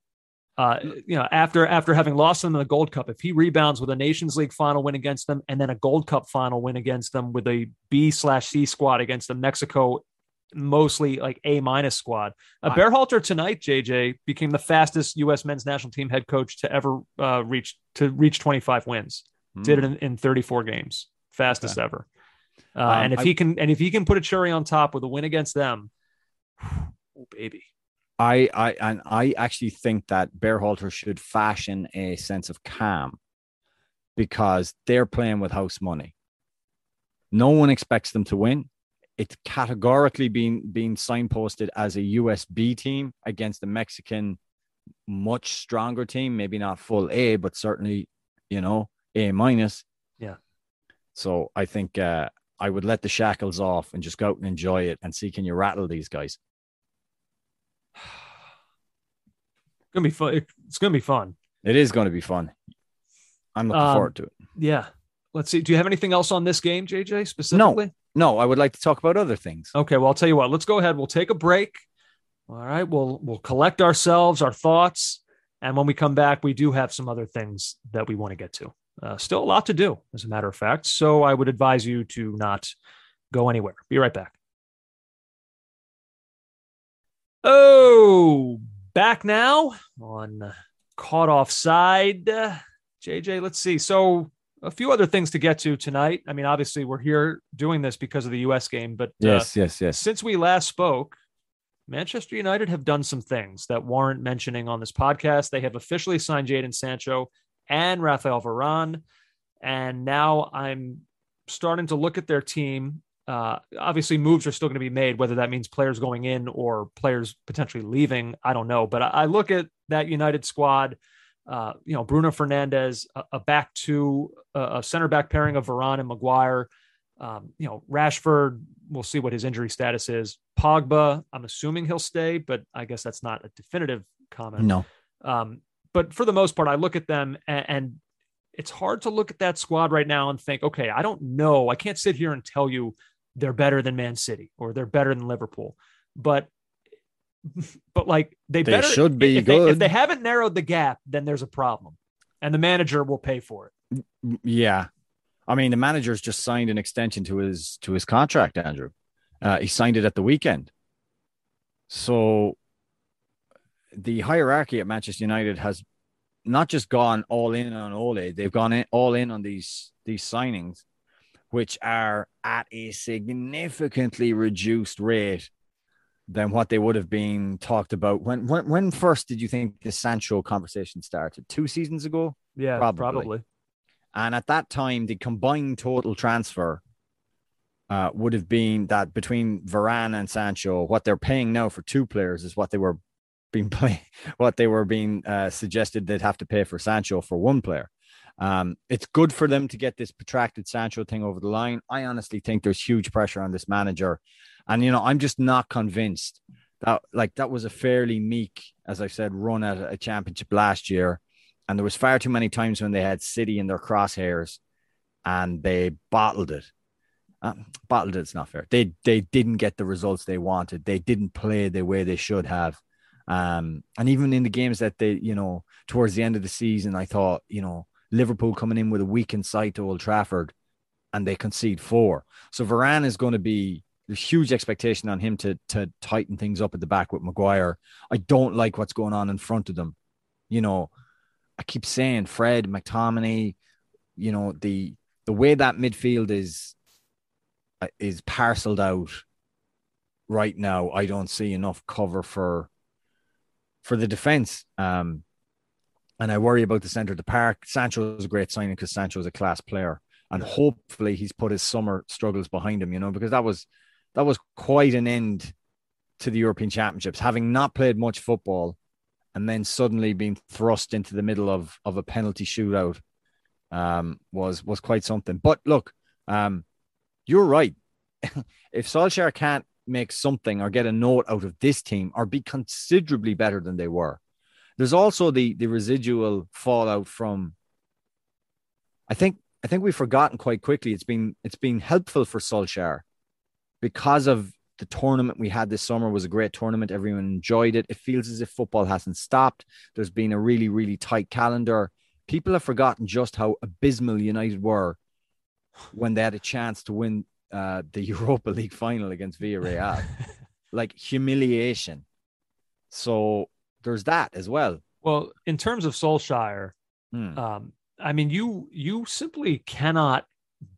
Uh, you know, after after having lost them in the Gold Cup, if he rebounds with a Nations League final win against them and then a Gold Cup final win against them with a B slash C squad against the Mexico mostly like A minus squad. Uh, Berhalter tonight, JJ became the fastest U.S. men's national team head coach to ever uh, reach to reach 25 wins did it in, in 34 games fastest ever uh, Um, and if I- he can and if he can put a cherry on top with a win against them oh baby I, I and I actually think that Berhalter should fashion a sense of calm because they're playing with house money. No one expects them to win. It's categorically being being signposted as a USB team against a Mexican, much stronger team. Maybe not full A, but certainly, you know, A minus. Yeah. So I think uh, I would let the shackles off and just go out and enjoy it and see can you rattle these guys. gonna be fun it's gonna be fun It is going to be fun. I'm looking Um, forward to it. yeah let's see do you have anything else on this game jj specifically No, I would like to talk about other things. okay well i'll tell you what let's go ahead we'll take a break all right we'll we'll collect ourselves our thoughts and when we come back we do have some other things that we want to get to uh, still a lot to do as a matter of fact so i would advise you to not go anywhere be right back Oh, back now on caught offside. Uh, JJ, let's see. So, a few other things to get to tonight. I mean, obviously, we're here doing this because of the U.S. game, but uh, Yes, yes, yes. since we last spoke, Manchester United have done some things that warrant mentioning on this podcast. They have officially signed Jadon Sancho and Rafael Varane. And now I'm starting to look at their team. Uh, obviously, moves are still going to be made, whether that means players going in or players potentially leaving. I don't know. But I, I look at that United squad. Uh, you know, Bruno Fernandes, a, a back two, a, a center back pairing of Varane and Maguire. Um, you know, Rashford, we'll see what his injury status is. Pogba, I'm assuming he'll stay, but I guess that's not a definitive comment. No. Um, but for the most part, I look at them and, and it's hard to look at that squad right now and think, okay, I don't know. I can't sit here and tell you they're better than Man City or they're better than Liverpool. But but like they, They better should be if They, if they haven't narrowed the gap, then there's a problem. And the manager will pay for it. Yeah. I mean, the manager's just signed an extension to his to his contract, Andrew. Uh, he signed it at the weekend. So the hierarchy at Manchester United has not just gone all in on Ole, they've gone in, all in on these these signings, which are at a significantly reduced rate than what they would have been talked about. When when when first did you think the Sancho conversation started? Two seasons ago? Yeah, Probably. probably. And at that time, the combined total transfer uh, would have been that between Varane and Sancho, what they're paying now for two players is what they were being play, what they were being uh, suggested they'd have to pay for Sancho for one player. Um, it's good for them to get this protracted Sancho thing over the line. I honestly think there's huge pressure on this manager, and you know I'm just not convinced that like that was a fairly meek, as I said, run at a championship last year. And there was far too many times when they had City in their crosshairs and they bottled it. Uh, bottled it's not fair. They they didn't get the results they wanted. They didn't play the way they should have. Um, and even in the games that they, you know, towards the end of the season, I thought, you know, Liverpool coming in with a weakened side to Old Trafford and they concede four. So Varane is going to be huge expectation on him to to tighten things up at the back with Maguire. I don't like what's going on in front of them You know, I keep saying Fred, McTominay, you know, the the way that midfield is uh, is parceled out right now, I don't see enough cover for for the defense. Um, and I worry about the center of the park. Sancho is a great signing because Sancho is a class player, and hopefully he's put his summer struggles behind him. You know, because that was that was quite an end to the European Championships, having not played much football, and then suddenly being thrust into the middle of of a penalty shootout um, was was quite something. But look, um, you're right. if Solskjaer can't make something or get a note out of this team or be considerably better than they were, there's also the the residual fallout from. I think I think we've forgotten quite quickly. It's been it's been helpful for Solskjaer because of the tournament we had this summer was a great tournament. Everyone enjoyed it. It feels as if football hasn't stopped. There's been a really, really tight calendar. People have forgotten just how abysmal United were when they had a chance to win uh, the Europa League final against Villarreal. like humiliation. So there's that as well. Well, in terms of Solskjaer, Hmm. um, I mean, you you simply cannot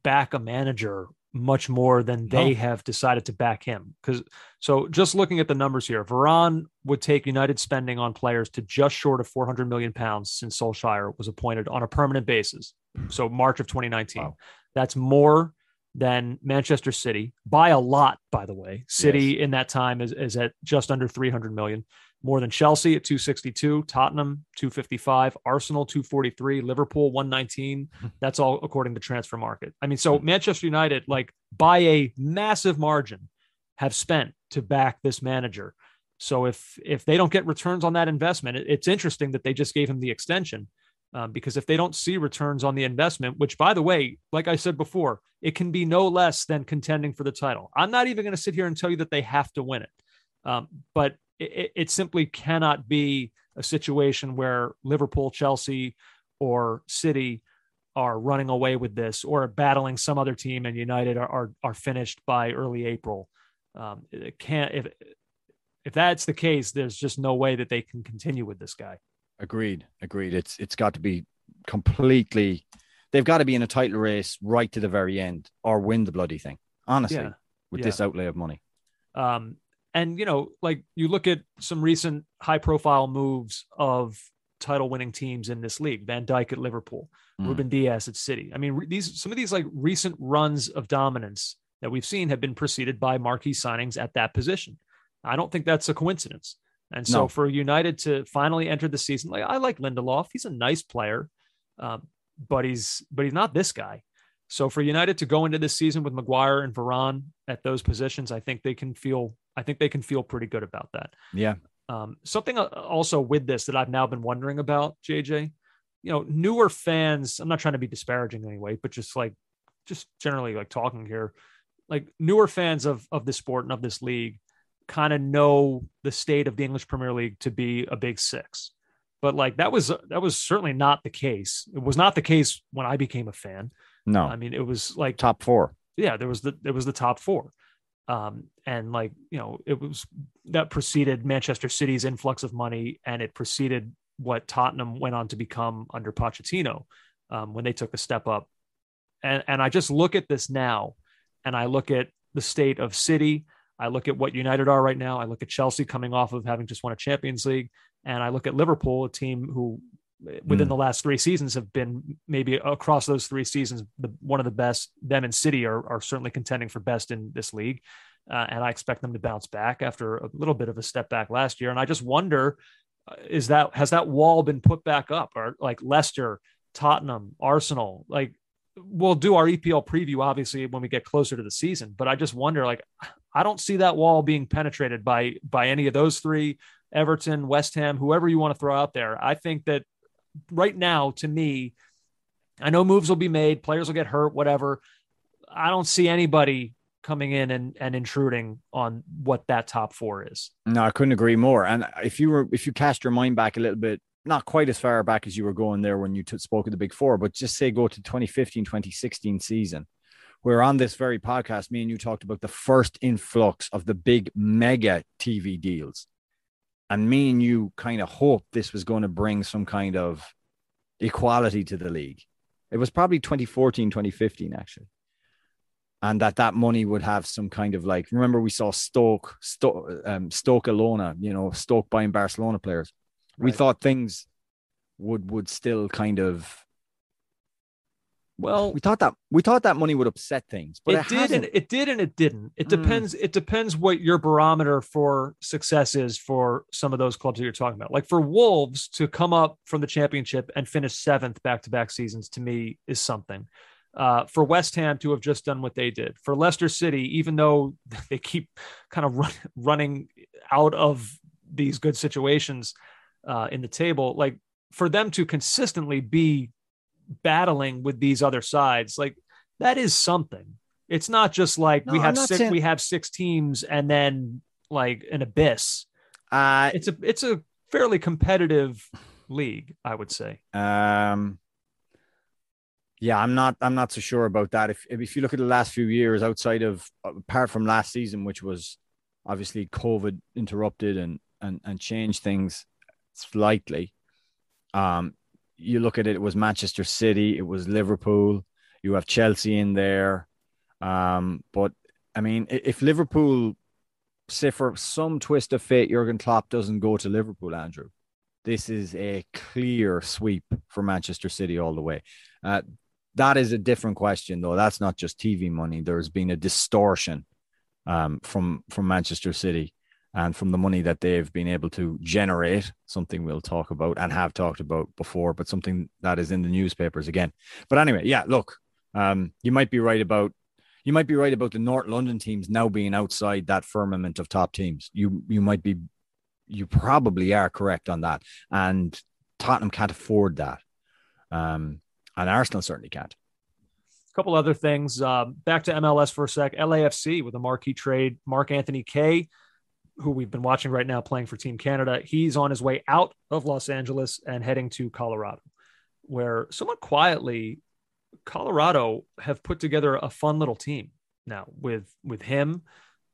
back a manager much more than they No. have decided to back him. Because so just looking at the numbers here, Varane would take United spending on players to just short of 400 million pounds since Solskjaer was appointed on a permanent basis. So March of 2019. Wow. That's more than Manchester City by a lot, by the way. City in that time is, is at just under 300 million more than Chelsea at 262, Tottenham 255, Arsenal 243, Liverpool 119. That's all according to Transfermarkt. I mean, so Manchester United, like by a massive margin, have spent to back this manager. So if if they don't get returns on that investment, it- it's interesting that they just gave him the extension. Um, because if they don't see returns on the investment, which by the way, like I said before, it can be no less than contending for the title. I'm not even going to sit here and tell you that they have to win it. Um, but it, it simply cannot be a situation where Liverpool, Chelsea, or City are running away with this or battling some other team and United are are, are finished by early April. Um, it can't if if that's the case, there's just no way that they can continue with this guy. Agreed. Agreed. It's it's got to be completely. They've got to be in a title race right to the very end, or win the bloody thing. Honestly, Yeah. with Yeah. this outlay of money. Um, and you know, like you look at some recent high-profile moves of title-winning teams in this league: Van Dijk at Liverpool, Mm. Ruben Dias at City. I mean, these some of these like recent runs of dominance that we've seen have been preceded by marquee signings at that position. I don't think that's a coincidence. And so No. for United to finally enter the season, like I like Lindelof, he's a nice player, um, but he's but he's not this guy. So for United to go into this season with Maguire and Varane at those positions, I think they can feel I think they can feel pretty good about that. Yeah. Um, something uh, also with this that I've now been wondering about, JJ, you know, newer fans, I'm not trying to be disparaging anyway, but just like, just generally like talking here, like newer fans of, of this sport and of this league kind of know the state of the English Premier League to be a big six. But like that was, that was certainly not the case. It was not the case when I became a fan. No. I mean, it was like Top four. yeah, there was the there was the top four. Um, and like, you know, it was that preceded Manchester City's influx of money and it preceded what Tottenham went on to become under Pochettino um, when they took a step up. And and I just look at this now and I look at the state of City. I look at what United are right now. I look at Chelsea coming off of having just won a Champions League. And I look at Liverpool, a team who within Mm. the last three seasons have been maybe across those three seasons the, one of the best them and city are, are certainly contending for best in this league. Uh, and i expect them to bounce back after a little bit of a step back last year. And i just wonder uh, is that has that wall been put back up? Or like leicester tottenham arsenal like we'll do our epl preview obviously when we get closer to the season. But i just wonder like i don't see that wall being penetrated by by any of those three everton west ham whoever you want to throw out there. I think that right now, to me, I know moves will be made, players will get hurt, whatever. I don't see anybody coming in and, and intruding on what that top four is. No, I couldn't agree more. And if you were, if you cast your mind back a little bit, not quite as far back as you were going there when you t- spoke of the big four, but just say go to 2015, 2016 season, where on this very podcast, me and you talked about the first influx of the big mega TV deals. And me and you kind of hoped this was going to bring some kind of equality to the league. It was probably 2014, 2015, actually. And that that money would have some kind of like, remember we saw Stoke, Stoke, um, Stoke Alona, you know, Stoke buying Barcelona players. Right. We thought things would would still kind of well, we thought that we thought that money would upset things, but it, it did, hasn't. and it did, and it didn't. It mm. depends. It depends what your barometer for success is for some of those clubs that you're talking about. Like for Wolves to come up from the championship and finish seventh back to back seasons, to me, is something. Uh, for West Ham to have just done what they did, for Leicester City, even though they keep kind of run, running out of these good situations uh, in the table, like for them to consistently be battling with these other sides, like that is something. It's not just like no, we have six, saying... we have six teams and then like an abyss. Uh, it's a it's a fairly competitive league, I would say. Um, yeah, I'm not I'm not so sure about that. If if you look at the last few years, outside of apart from last season, which was obviously COVID interrupted and and and changed things slightly. Um, you look at it, it was Manchester City, it was Liverpool, you have Chelsea in there. Um, but I mean, if Liverpool, say for some twist of fate, Jurgen Klopp doesn't go to Liverpool, Andrew, this is a clear sweep for Manchester City all the way. Uh, that is a different question, though. That's not just TV money. There's been a distortion um, from from Manchester City and from the money that they've been able to generate, something we'll talk about and have talked about before, but something that is in the newspapers again. But anyway, yeah, look, um, you might be right about you might be right about the North London teams now being outside that firmament of top teams. You you might be you probably are correct on that. And Tottenham can't afford that. Um, and Arsenal certainly can't. A couple other things. Uh, back to MLS for a sec. LAFC with a marquee trade. Mark Anthony Kaye who we've been watching right now playing for Team Canada, he's on his way out of Los Angeles and heading to Colorado, where somewhat quietly, Colorado have put together a fun little team now with with him,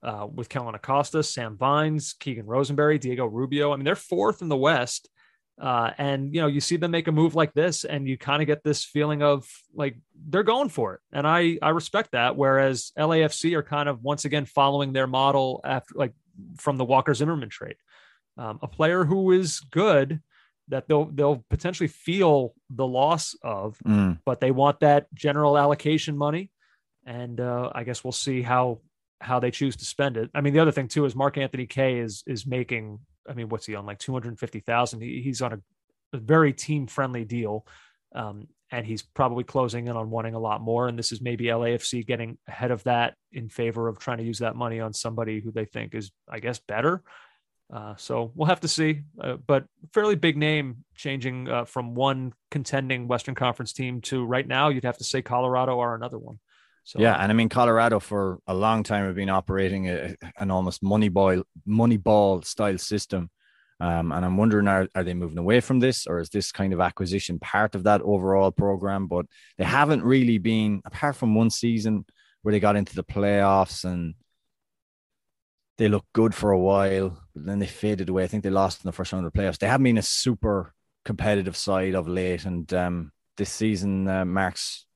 uh, with Kellyn Acosta, Sam Vines, Keegan Rosenberry, Diego Rubio. I mean, they're fourth in the West. Uh, and you know, you see them make a move like this, and you kind of get this feeling of like they're going for it, and I I respect that. Whereas LAFC are kind of once again following their model after like from the Walker Zimmerman trade. Um, a player who is good that they'll they'll potentially feel the loss of, mm. but they want that general allocation money, and uh, I guess we'll see how how they choose to spend it. I mean, the other thing too is Mark Anthony Kaye is is making. I mean, what's he on? Like two hundred fifty thousand. He, he's on a, a very team friendly deal. Um, and he's probably closing in on wanting a lot more. And this is maybe LAFC getting ahead of that in favor of trying to use that money on somebody who they think is, I guess, better. Uh, so we'll have to see, uh, but fairly big name changing uh, from one contending Western Conference team to right now, you'd have to say Colorado are another one. So yeah, and I mean Colorado for a long time have been operating a, an almost money ball money ball style system um, and I'm wondering, are, are they moving away from this or is this kind of acquisition part of that overall program? But they haven't really been, apart from one season where they got into the playoffs and they looked good for a while, but then they faded away. I think they lost in the first round of the playoffs. They haven't been a super competitive side of late. And um, this season uh, marks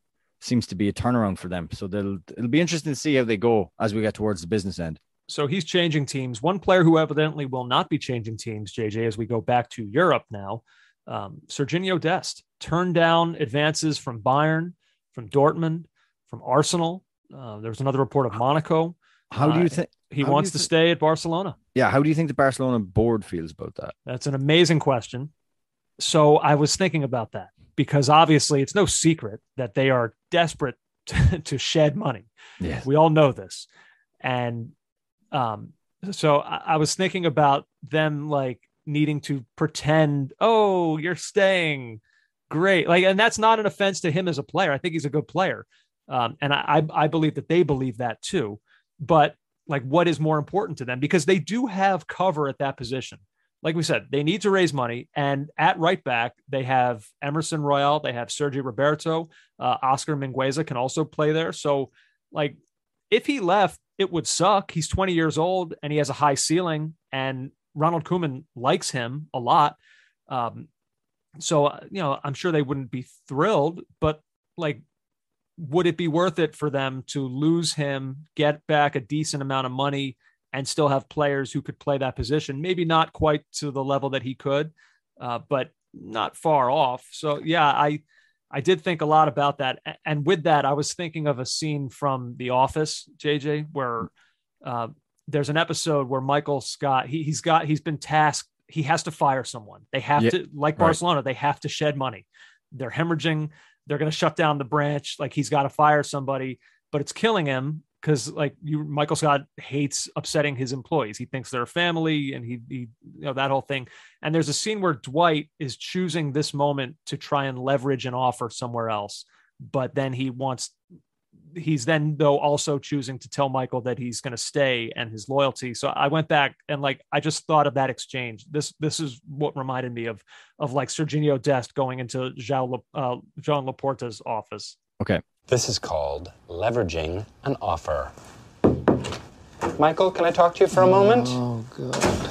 seems to be a turnaround for them. So they'll it'll be interesting to see how they go as we get towards the business end. So he's changing teams. One player who evidently will not be changing teams, JJ, as we go back to Europe now, um, Sergiño Dest turned down advances from Bayern, from Dortmund, from Arsenal. Uh, there was another report of Monaco. How do you uh, think he wants to stay at Barcelona? Yeah. How do you think the Barcelona board feels about that? That's an amazing question. So I was thinking about that because obviously it's no secret that they are desperate to, to shed money. Yes. We all know this. And um, so I, I was thinking about them like needing to pretend, oh, you're staying great. Like, and that's not an offense to him as a player. I think he's a good player. Um, and I, I believe that they believe that too. But like, what is more important to them? Because they do have cover at that position. Like we said, they need to raise money. And at right back, they have Emerson Royal, they have Sergio Roberto, uh, Oscar Mingueza can also play there. So, like, if he left, it would suck. He's 20 years old and he has a high ceiling. And Ronald Koeman likes him a lot. Um, so uh, you know, I'm sure they wouldn't be thrilled, but like, would it be worth it for them to lose him, get back a decent amount of money, and still have players who could play that position? Maybe not quite to the level that he could, uh, but not far off. So yeah, I I did think a lot about that, and with that, I was thinking of a scene from The Office, JJ, where uh, there's an episode where Michael Scott he, he's got he's been tasked he has to fire someone. They have yeah, to like Barcelona, right. they have to shed money. They're hemorrhaging. They're going to shut down the branch. Like he's got to fire somebody, but it's killing him because like you Michael Scott hates upsetting his employees. He thinks they're a family and he, he you know that whole thing. And there's a scene where Dwight is choosing this moment to try and leverage an offer somewhere else. But then he wants he's then though also choosing to tell Michael that he's going to stay and his loyalty. So I went back and like I just thought of that exchange. This this is what reminded me of of like Sergiño Dest going into Joan, uh, Laporta's office. Okay. This is called leveraging an offer. Michael, can I talk to you for a moment? Oh, God.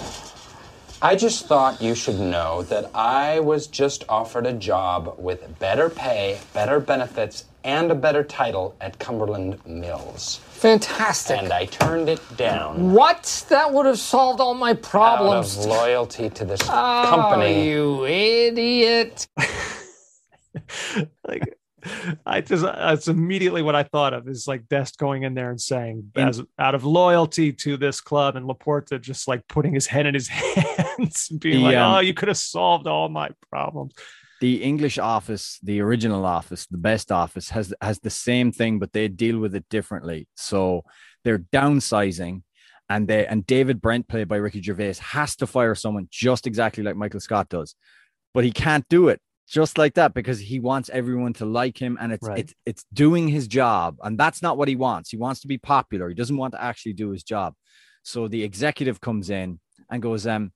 I just thought you should know that I was just offered a job with better pay, better benefits, and a better title at Cumberland Mills. Fantastic. And I turned it down. What? That would have solved all my problems. Out of loyalty to this oh, company. you idiot. like I just that's immediately what I thought of is like Dest going in there and saying as out of loyalty to this club and Laporta just like putting his head in his hands and being the, like, um, oh, you could have solved all my problems. The English office, the original office, the best office has has the same thing, but they deal with it differently. So they're downsizing and they and David Brent, played by Ricky Gervais, has to fire someone just exactly like Michael Scott does. But he can't do it just like that because he wants everyone to like him and it's right. it's it's doing his job and that's not what he wants. He wants to be popular. He doesn't want to actually do his job. So the executive comes in and goes um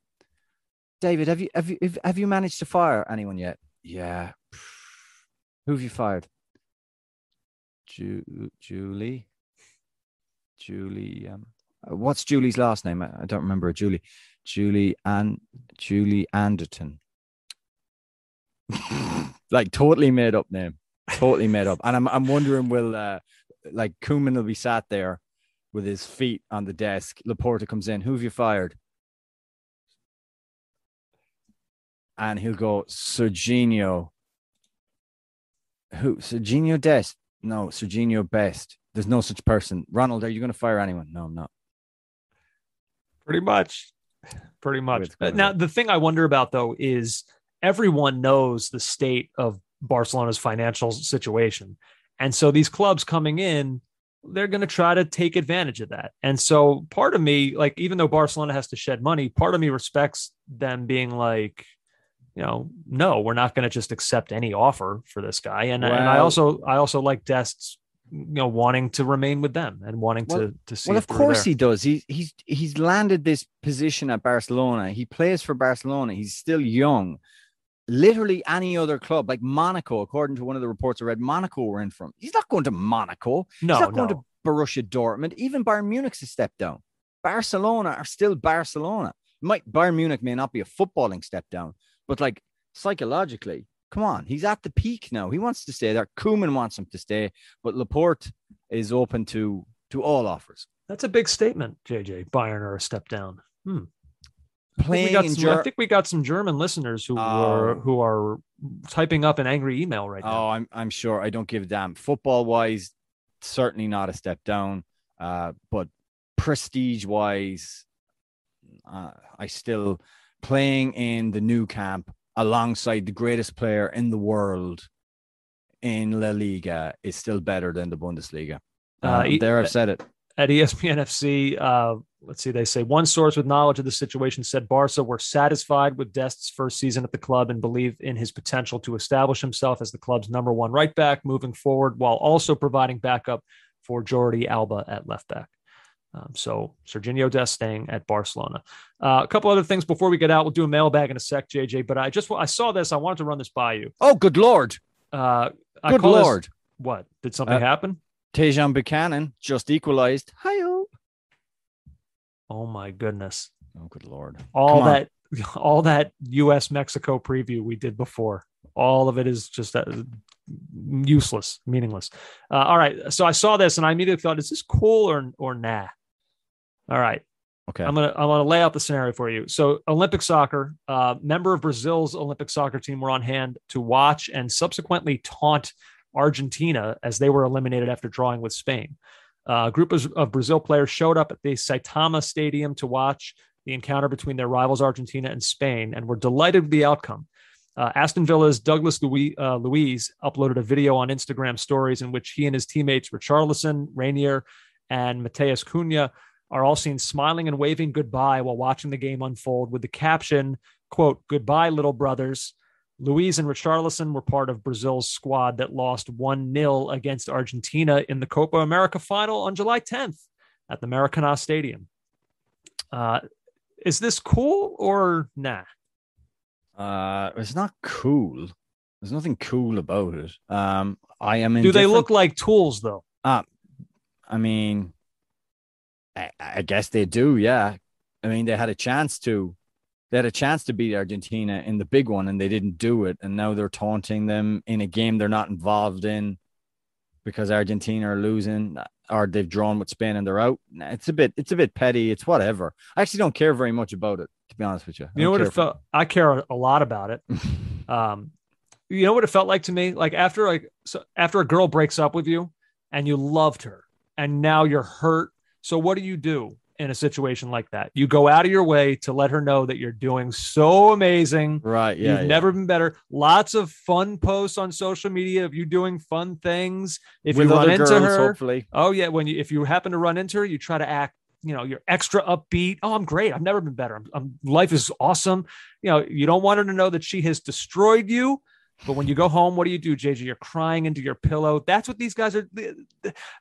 david have you have you have you managed to fire anyone yet? Yeah. Who have you fired? Ju- julie. Julie um what's julie's last name? I, I don't remember. Julie. Julie and julie anderton like totally made up name, totally made up. And I'm I'm wondering will uh, like Koeman will be sat there with his feet on the desk. Laporta comes in. Who have you fired? And he'll go Sergiño. Who Sergiño Dest? No, Sergiño Best. There's no such person. Ronald, are you going to fire anyone? No, I'm not. Pretty much. Pretty much. Now, the thing I wonder about though is everyone knows the state of Barcelona's financial situation. And so these clubs coming in, they're going to try to take advantage of that. And so part of me, like, even though Barcelona has to shed money, part of me respects them being like, you know, no, we're not going to just accept any offer for this guy. And, and I also, I also like Dest's, you know, wanting to remain with them and wanting well, to, to see. Well, of course there. he does. He, he's, he's landed this position at Barcelona. He plays for Barcelona. He's still young literally any other club, like Monaco, according to one of the reports I read, Monaco were in from. He's not going to Monaco. No, He's not no. going to Borussia Dortmund. Even Bayern Munich's a step down. Barcelona are still Barcelona. Might Bayern Munich may not be a footballing step down, but like psychologically, come on, he's at the peak now. He wants to stay there. Koeman wants him to stay, but Laporta is open to to all offers. That's a big statement, JJ. Bayern are a step down. Hmm playing I think, some, Ger- I think we got some German listeners who are oh. who are typing up an angry email right now. Oh, I'm I'm sure. I don't give a damn. Football wise, certainly not a step down. Uh, but prestige wise, uh, I still playing in the Nou Camp alongside the greatest player in the world in La Liga is still better than the Bundesliga. Uh, uh, there, I've said it at ESPN FC. Uh, let's see, they say one source with knowledge of the situation said Barca were satisfied with Dest's first season at the club and believe in his potential to establish himself as the club's number one right back moving forward, while also providing backup for Jordi Alba at left back. Um, so Sergiño Dest staying at Barcelona. Uh, a couple other things before we get out. We'll do a mailbag in a sec, JJ. But I just I saw this. I wanted to run this by you. Oh, good lord! Uh, good lord! This, what did something uh, happen? Tajon Buchanan just equalized. Hi Oh my goodness. Oh, good lord! all Come on. that all that US Mexico preview we did before all of it is just uh, useless meaningless uh, all right so I saw this and I immediately thought is this cool or or nah all right Okay. I'm gonna I'm gonna lay out the scenario for you. So Olympic soccer, uh, member of Brazil's Olympic soccer team were on hand to watch and subsequently taunt Argentina as they were eliminated after drawing with Spain. Uh, a group of, of Brazil players showed up at the Saitama Stadium to watch the encounter between their rivals Argentina and Spain, and were delighted with the outcome. Uh, Aston Villa's Douglas Luiz, uh, Luiz uploaded a video on Instagram stories in which he and his teammates Richarlison, Reinier, and Matheus Cunha are all seen smiling and waving goodbye while watching the game unfold with the caption, quote, goodbye, little brothers. Luiz and Richarlison were part of Brazil's squad that lost 1 0 against Argentina in the Copa America final on July 10th at the Maracanã Stadium. Uh, is this cool or nah? Uh, it's not cool. There's nothing cool about it. Um, I am. Do they look like tools though? I mean, I, I guess they do. Yeah. I mean, they had a chance to. They had a chance to beat Argentina in the big one, and they didn't do it. And now they're taunting them in a game they're not involved in because Argentina are losing, or they've drawn with Spain and they're out. It's a bit. It's a bit petty. It's whatever. I actually don't care very much about it, to be honest with you. I You know what care it felt? I care a lot about it. Um, you know what it felt like to me? Like after like so after a girl breaks up with you and you loved her and now you're hurt. So what do you do in a situation like that? You go out of your way to let her know that you're doing so amazing. right. Yeah. You've yeah. never been better. Lots of fun posts on social media of you doing fun things. If with you run into girls, her, hopefully. Oh yeah, when you if you happen to run into her, you try to act, you know, you're extra upbeat. Oh, I'm great. I've never been better. I'm, I'm life is awesome. You know, you don't want her to know that she has destroyed you. But when you go home, what do you do, JJ? You're crying into your pillow. That's what these guys are.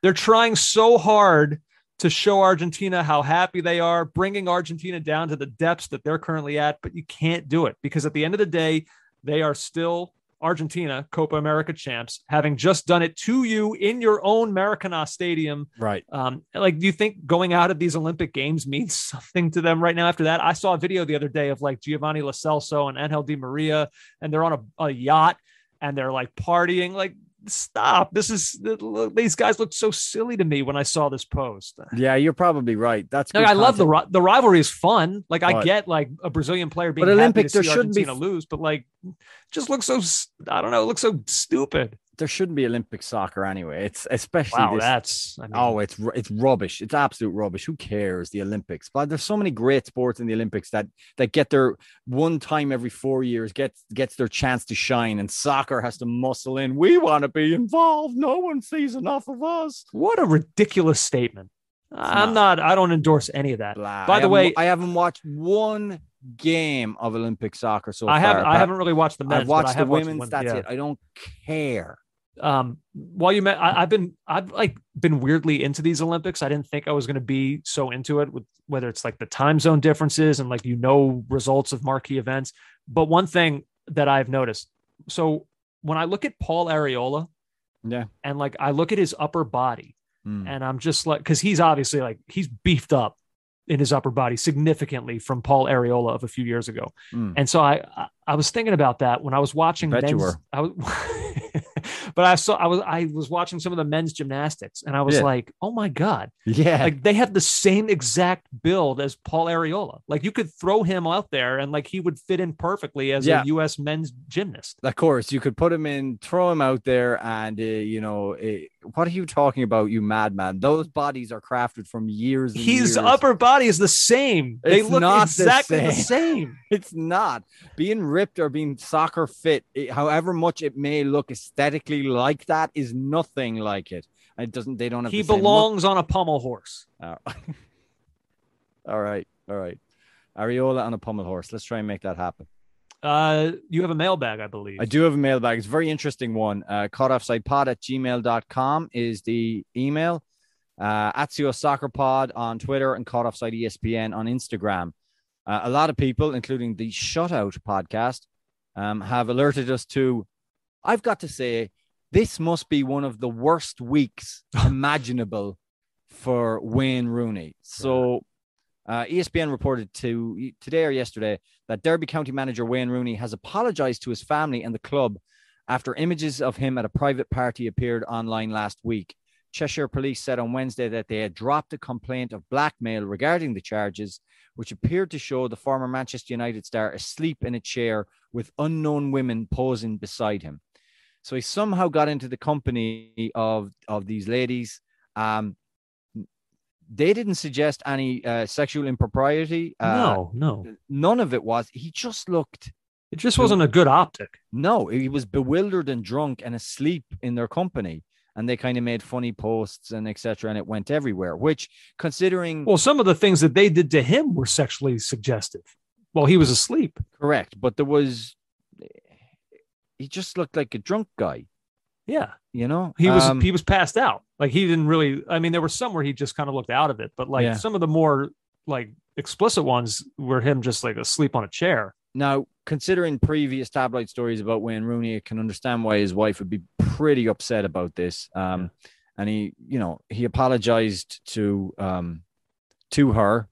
They're trying so hard to show Argentina how happy they are, bringing Argentina down to the depths that they're currently at. But you can't do it because at the end of the day, they are still Argentina Copa America champs, having just done it to you in your own Maracanã Stadium. Right. Um, like, do you think going out of these Olympic Games means something to them right now? After that, I saw a video the other day of like Giovanni Lo Celso and Angel Di Maria, and they're on a, a yacht and they're like partying. Like, stop! This is these guys look so silly to me when I saw this post. Yeah, you're probably right. That's. Like, I love the the rivalry is fun. Like I get like a Brazilian player being But happy Olympic, to see there shouldn't be Argentina f- lose, but like just looks so I don't know, it looks so stupid. There shouldn't be Olympic soccer anyway. It's especially Wow, this. that's I mean, Oh, it's it's rubbish. It's absolute rubbish. Who cares? The Olympics, but there's so many great sports in the Olympics that that get their one time every four years gets gets their chance to shine, and soccer has to muscle in. We want to be involved. No one sees enough of us. what a ridiculous statement. I'm not. I don't endorse any of that. Blah. By I the way- I haven't watched one game of Olympic soccer so I far. haven't. I haven't really watched the men's. I've watched the have watched women's. the That's yeah. it. I don't care. Um while you met I, i've been i've like been weirdly into these olympics i didn't think i was going to be so into it with whether it's like the time zone differences and like you know results of marquee events but one thing that i've noticed so when i look at paul arriola Yeah. and like i look at his upper body Mm. and i'm just like because he's obviously like he's beefed up in his upper body significantly from paul arriola of a few years ago Mm. and so I, I I was thinking about that when I was watching Bet you were. I was, but I saw I was I was watching some of the men's gymnastics and I was Yeah. like, oh my god, Yeah. like they have the same exact build as Paul Arriola. Like you could throw him out there and like he would fit in perfectly as Yeah. a U.S. men's gymnast. of course, you could put him in, throw him out there, and uh, you know, uh, what are you talking about, you madman? Those bodies are crafted from years. And His years. upper body is the same. They It's look not the exactly the same. same. It's not being ripped or being soccer fit. it- however much it may look aesthetically like that, is nothing like it. It doesn't. They don't have. He same belongs on a pommel horse. Oh. all right, all right. Arriola on a pommel horse. Let's try and make that happen. Uh, you have a mailbag, I believe. I do have a mailbag. It's a very interesting one. Uh, caughtoffsidepod at gmail.com is the email. Uh, Atsio Soccer Pod on Twitter and Caught Offside ESPN on Instagram. Uh, a lot of people, including the Shutout podcast, um, have alerted us to, I've got to say, this must be one of the worst weeks imaginable for Wayne Rooney. So Uh, ESPN reported to today or yesterday that Derby County manager Wayne Rooney has apologized to his family and the club after images of him at a private party appeared online last week. Cheshire police said on Wednesday that they had dropped a complaint of blackmail regarding the charges, which appeared to show the former Manchester United star asleep in a chair with unknown women posing beside him. So he somehow got into the company of, of these ladies. Um, they didn't suggest any uh, sexual impropriety. Uh, no, no. None of it was. He just looked. It just wasn't a good optic. No, he was bewildered and drunk and asleep in their company and they kind of made funny posts and etc. And it went everywhere. Which, considering well, some of the things that they did to him were sexually suggestive while he was asleep. Correct, but there was he just looked like a drunk guy. Yeah, you know, he was um, he was passed out. Like he didn't really. I mean, there were some where he just kind of looked out of it, but like yeah. some of the more like explicit ones were him just like asleep on a chair. Now, considering previous tabloid stories about Wayne Rooney, I can understand why his wife would be pretty upset about this. Um, and he, you know, he apologized to um, to her.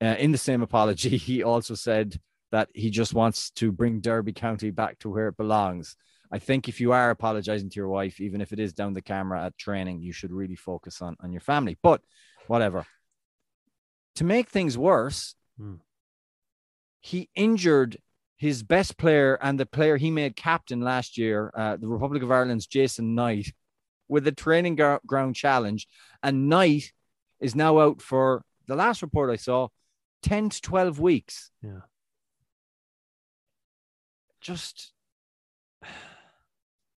Uh, in the same apology, he also said that he just wants to bring Derby County back to where it belongs. I think if you are apologizing to your wife, even if it is down the camera at training, you should really focus on on your family. But whatever. To make things worse, hmm he injured his best player and the player he made captain last year, uh, the Republic of Ireland's Jason Knight, with a training ground challenge. And Knight is now out for the last report I saw 10 to 12 weeks. Yeah. Just,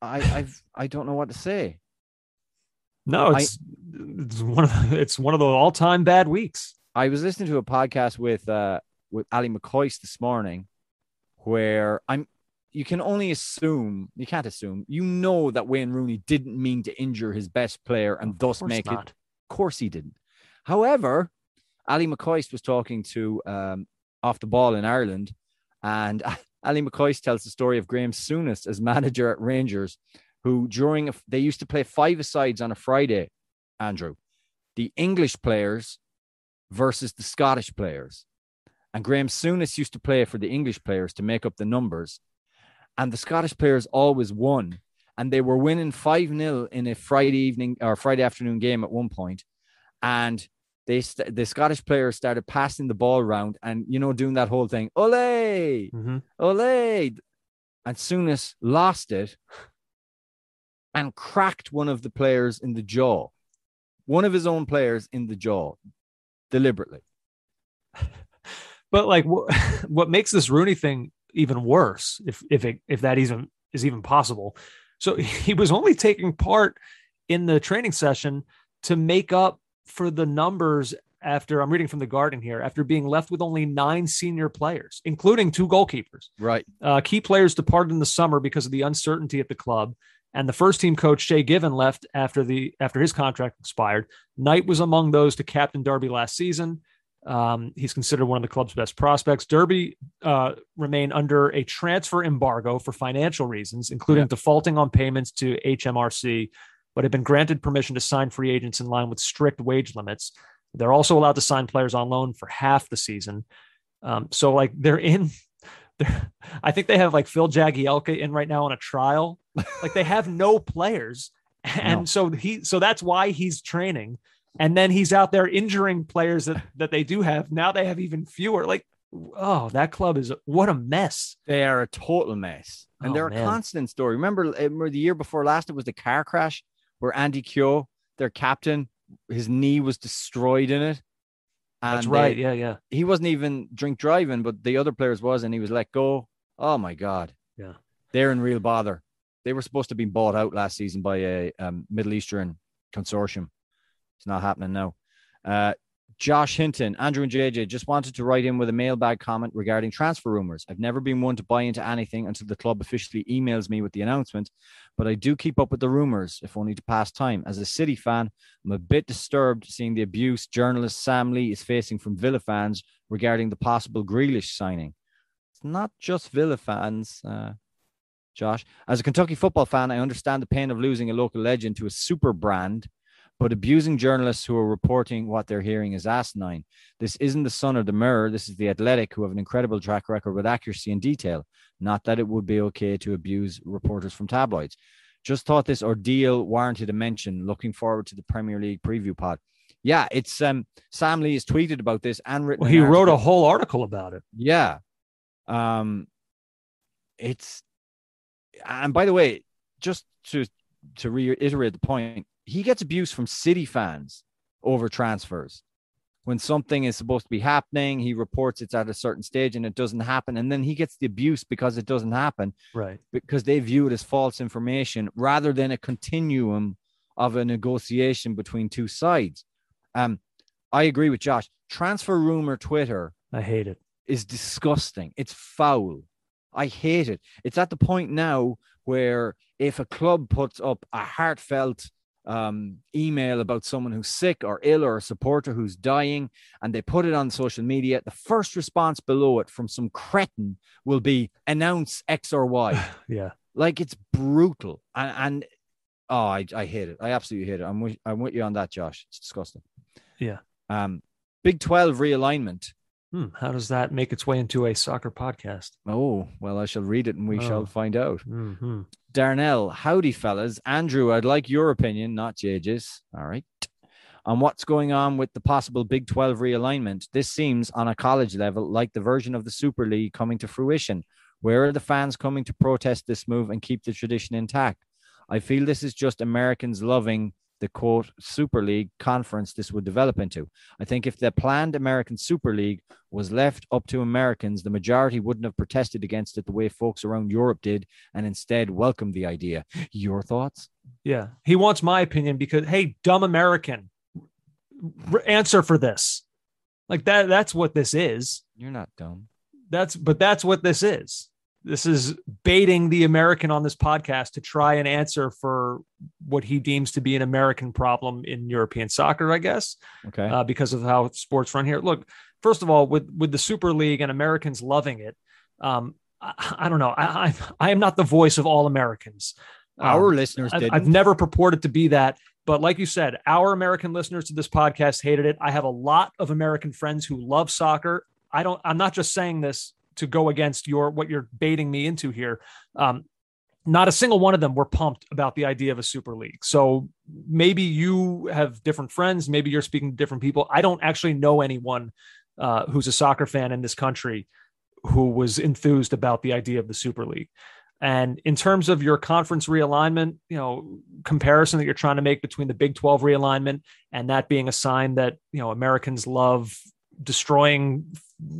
I, I've, I don't know what to say. No, it's, I, it's one of the, it's one of the all time bad weeks. I was listening to a podcast with uh, with Ally McCoist this morning, where I'm you can only assume you can't assume you know that Wayne Rooney didn't mean to injure his best player and thus make not. it. Of course he didn't. However, Ally McCoist was talking to um, off the ball in Ireland, and Ally McCoist tells the story of Graham Souness as manager at Rangers, who during a, they used to play five sides on a Friday. Andrew, the English players versus the Scottish players. And Graham Souness used to play for the English players to make up the numbers. And the Scottish players always won. And they were winning 5 0 in a Friday evening or Friday afternoon game at one point. And they st- the Scottish players started passing the ball around and, you know, doing that whole thing, ole, mm-hmm. ole. And Souness lost it and cracked one of the players in the jaw, one of his own players in the jaw deliberately. But like, what, what makes this Rooney thing even worse, if if it if that even is even possible? So he was only taking part in the training session to make up for the numbers after I'm reading from the Guardian here, after being left with only nine senior players, including two goalkeepers. Right. Uh, key players departed in the summer because of the uncertainty at the club. And the first team coach Shay Given left after the after his contract expired. Knight was among those to captain Derby last season. Um, he's considered one of the club's best prospects. Derby uh, remain under a transfer embargo for financial reasons, including yeah. defaulting on payments to HMRC, but have been granted permission to sign free agents in line with strict wage limits. They're also allowed to sign players on loan for half the season. Um, so, like, they're in. They're, I think they have like Phil Jagielka in right now on a trial. like, they have no players, and no. so he. So that's why he's training and then he's out there injuring players that, that they do have. Now they have even fewer. Like, oh, that club is what a mess. They are a total mess, and oh, they're man. a constant story. Remember, remember the year before last, it was the car crash where Andy Keogh, their captain, his knee was destroyed in it. And That's right. They, yeah, yeah. He wasn't even drink driving, but the other players was, and he was let go. Oh my god. Yeah. They're in real bother. They were supposed to be bought out last season by a um, Middle Eastern consortium. It's not happening now. Uh, Josh Hinton, Andrew and JJ just wanted to write in with a mailbag comment regarding transfer rumors. I've never been one to buy into anything until the club officially emails me with the announcement, but I do keep up with the rumors, if only to pass time. As a City fan, I'm a bit disturbed seeing the abuse journalist Sam Lee is facing from Villa fans regarding the possible Grealish signing. It's not just Villa fans, uh, Josh. As a Kentucky football fan, I understand the pain of losing a local legend to a super brand but abusing journalists who are reporting what they're hearing is asinine. This isn't the Sun or the Mirror. This is the Athletic, who have an incredible track record with accuracy and detail. Not that it would be okay to abuse reporters from tabloids. Just thought this ordeal warranted a mention. Looking forward to the Premier League preview pod. Yeah, it's um Sam Lee has tweeted about this and written. Well, he wrote a whole article about it. Yeah. Um it's and by the way, just to to reiterate the point, he gets abuse from city fans over transfers. When something is supposed to be happening, he reports it's at a certain stage and it doesn't happen. And then he gets the abuse because it doesn't happen Right. because they view it as false information rather than a continuum of a negotiation between two sides. Um, I agree with Josh. Transfer rumor Twitter I hate it. is disgusting. It's foul. I hate it. It's at the point now where if a club puts up a heartfelt um, email about someone who's sick or ill or a supporter who's dying and they put it on social media, the first response below it from some cretin will be announce X or Y. Yeah. like it's brutal. And, and oh, I, I hate it. I absolutely hate it. I'm with, I'm with you on that, Josh. It's disgusting. Yeah. Um, Big 12 realignment. Hmm, how does that make its way into a soccer podcast? Oh, well, I shall read it and we Oh. shall find out. hmm Darnell, howdy, fellas. Andrew, I'd like your opinion, not JJ's. All right. On what's going on with the possible Big 12 realignment. This seems, on a college level, like the version of the Super League coming to fruition. Where are the fans coming to protest this move and keep the tradition intact? I feel this is just Americans loving the quote Super League conference this would develop into. I think if the planned American Super League was left up to Americans, the majority wouldn't have protested against it the way folks around Europe did and instead welcomed the idea. Your thoughts? Yeah. He wants my opinion because, hey, dumb American, r- answer for this. Like that, that's what this is. You're not dumb. That's, but that's what this is. This is baiting the American on this podcast to try and answer for what he deems to be an American problem in European soccer, I guess. Okay. uh, because of how sports run here. Look, first of all, with with the Super League and Americans loving it, um, I, I don't know. I, I I am not the voice of all Americans. Um, Our listeners didn't. I've never purported to be that, but like you said, our American listeners to this podcast hated it. I have a lot of American friends who love soccer. I don't. I'm not just saying this to go against your what you're baiting me into here. Um, not a single one of them were pumped about the idea of a super league. So maybe you have different friends. Maybe you're speaking to different people. I don't actually know anyone uh, who's a soccer fan in this country who was enthused about the idea of the super league. And in terms of your conference realignment, you know, comparison that you're trying to make between the Big 12 realignment and that being a sign that, you know, Americans love destroying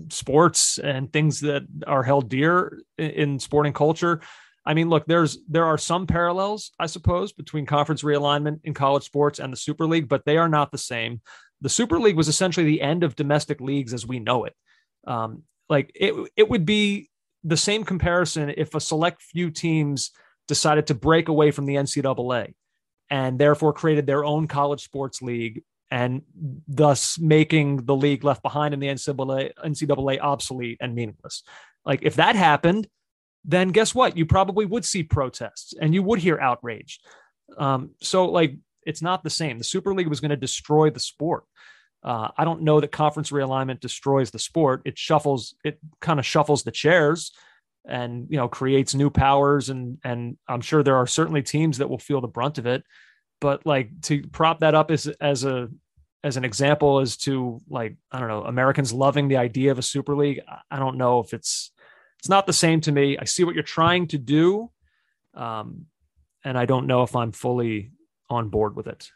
sports and things that are held dear in, in sporting culture. I mean, look, there's there are some parallels, I suppose, between conference realignment in college sports and the Super League, but they are not the same. The Super League was essentially the end of domestic leagues as we know it. Um, like it, it would be the same comparison if a select few teams decided to break away from the NCAA and therefore created their own college sports league and thus making the league left behind in the NCAA, NCAA obsolete and meaningless. Like if that happened, then guess what? You probably would see protests and you would hear outrage. Um, so like it's not the same. The Super League was going to destroy the sport. Uh, I don't know that conference realignment destroys the sport. It shuffles, it kind of shuffles the chairs and you know creates new powers and and I'm sure there are certainly teams that will feel the brunt of it. But like to prop that up as as a as an example as to like I don't know Americans loving the idea of a super league. I- don't know if it's it's not the same to me. I see what you're trying to do, um, and I don't know if I'm fully on board with it.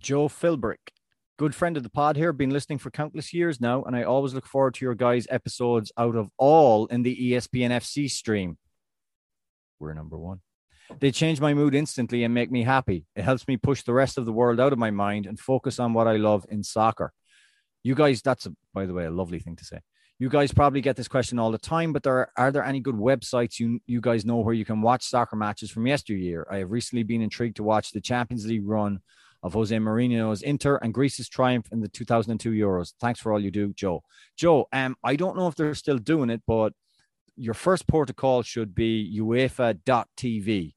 Joe Philbrick, good friend of the pod here, been listening for countless years now, and I always look forward to your guys' episodes out of all in the ESPN FC stream. We're number one. They change my mood instantly and make me happy. It helps me push the rest of the world out of my mind and focus on what I love in soccer. You guys, that's a, by the way, a lovely thing to say. You guys probably get this question all the time, but there are, are there any good websites you you guys know where you can watch soccer matches from yesteryear? I have recently been intrigued to watch the Champions League run of Jose Mourinho's Inter and Greece's triumph in the 2002 Euros. Thanks for all you do, Joe. Joe, um, I don't know if they're still doing it, but your first port of call should be UEFA.tv.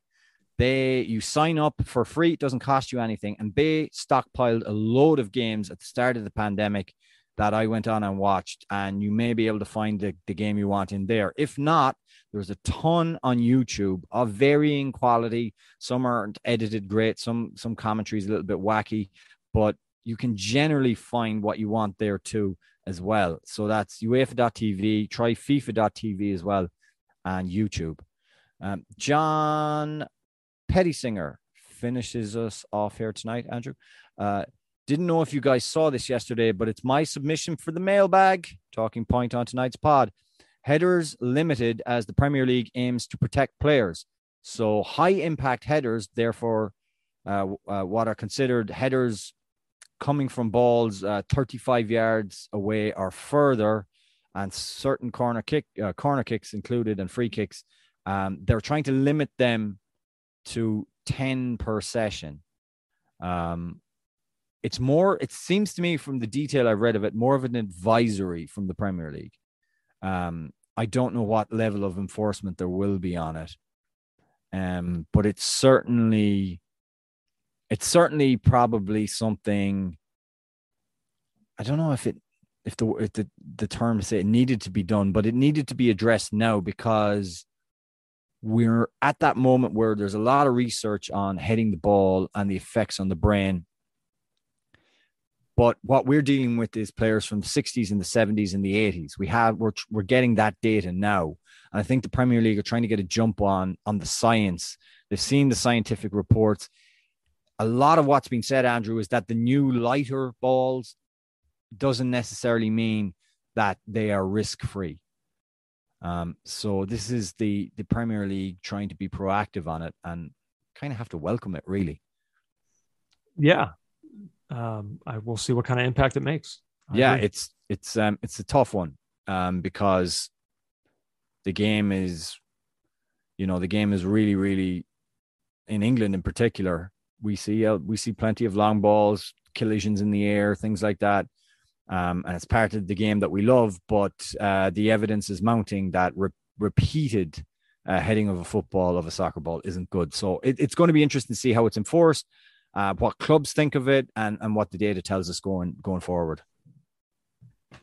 They you sign up for free, it doesn't cost you anything. And they stockpiled a load of games at the start of the pandemic that I went on and watched, and you may be able to find the, the game you want in there. If not, there's a ton on YouTube of varying quality. Some aren't edited great, some some commentaries a little bit wacky, but you can generally find what you want there too as well. So that's UEFA.tv, try FIFA.tv as well, and YouTube. Um, John Pettysinger finishes us off here tonight, Andrew. Uh, didn't know if you guys saw this yesterday, but it's my submission for the mailbag. Talking point on tonight's pod. Headers limited as the Premier League aims to protect players. So high impact headers, therefore, uh, uh, what are considered headers coming from balls uh, 35 yards away or further, and certain corner kick uh, corner kicks included and free kicks. Um, they're trying to limit them to 10 per session. Um, it's more, it seems to me from the detail I've read of it, more of an advisory from the Premier League. Um, I don't know what level of enforcement there will be on it. Um, but it's certainly it's certainly probably something I don't know if it if the if the, the term say it needed to be done, but it needed to be addressed now because we're at that moment where there's a lot of research on heading the ball and the effects on the brain. But what we're dealing with is players from the 60s and the 70s and the 80s. We have we're we're getting that data now. And I think the Premier League are trying to get a jump on on the science. They've seen the scientific reports. A lot of what's being said, Andrew, is that the new lighter balls doesn't necessarily mean that they are risk free. Um, so this is the the Premier League trying to be proactive on it and kind of have to welcome it, really. Yeah, um, I will see what kind of impact it makes. I yeah, agree. it's it's um it's a tough one um because the game is, you know, the game is really really in England in particular. We see uh, we see plenty of long balls, collisions in the air, things like that. Um, and it's part of the game that we love, but uh, the evidence is mounting that re- repeated uh, heading of a football of a soccer ball isn't good. So it, it's going to be interesting to see how it's enforced, uh, what clubs think of it, and and what the data tells us going going forward.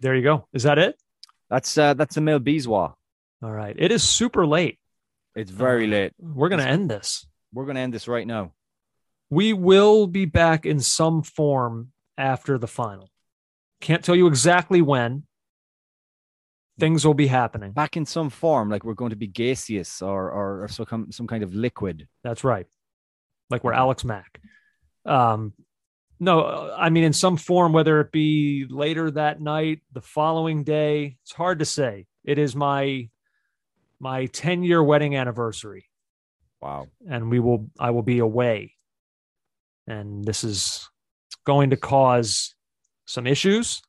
there you go. Is that it? That's uh, that's the Mil Biswa. All right. It is super late. It's very Uh, late. We're going to end this. We're going to end this right now. We will be back in some form after the final. Can't tell you exactly when. Things will be happening. Back in some form, like we're going to be gaseous or or, or some some kind of liquid. That's right. Like we're Alex Mack. Um, no, I mean in some form, whether it be later that night, the following day. It's hard to say. It is my my 10 year wedding anniversary, Wow. and we will I will be away, and this is going to cause some issues.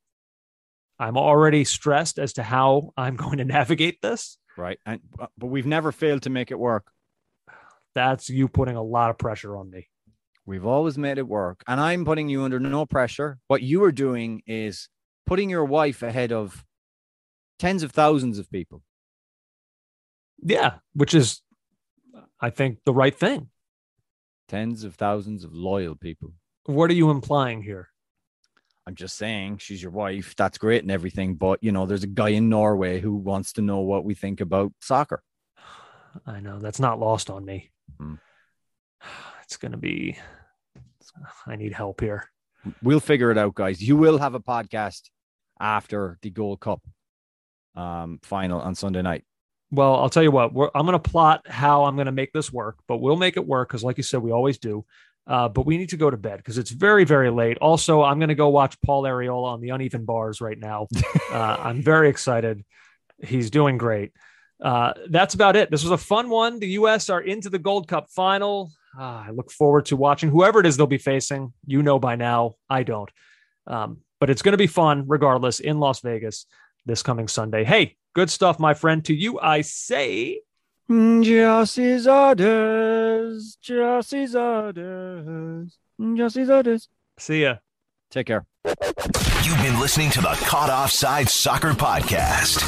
I'm already stressed as to how I'm going to navigate this. Right. And uh, but we've never failed to make it work. That's you putting a lot of pressure on me. We've always made it work. And I'm putting you under no pressure. What you are doing is putting your wife ahead of tens of thousands of people. Yeah, which is, I think, the right thing. Tens of thousands of loyal people. What are you implying here? I'm just saying she's your wife. That's great and everything. But, you know, there's a guy in Norway who wants to know what we think about soccer. I know that's not lost on me. Hmm. It's going to be, I need help here. We'll figure it out, guys. You will have a podcast after the Gold Cup um, final on Sunday night. Well, I'll tell you what, we're, I'm going to plot how I'm going to make this work, but we'll make it work because, like you said, we always do. Uh, but we need to go to bed because it's very, very late. Also, I'm going to go watch Paul Arriola on the uneven bars right now. uh, I'm very excited. He's doing great. Uh, that's about it. This was a fun one. The U.S. are into the Gold Cup final. Ah, I look forward to watching whoever it is they'll be facing. You know by now. I don't. Um, but it's going to be fun regardless in Las Vegas this coming Sunday. Hey, good stuff, my friend. To you, I say. Just as orders, just as orders, just as orders. See ya. Take care. You've been listening to the Caught Offside Soccer Podcast.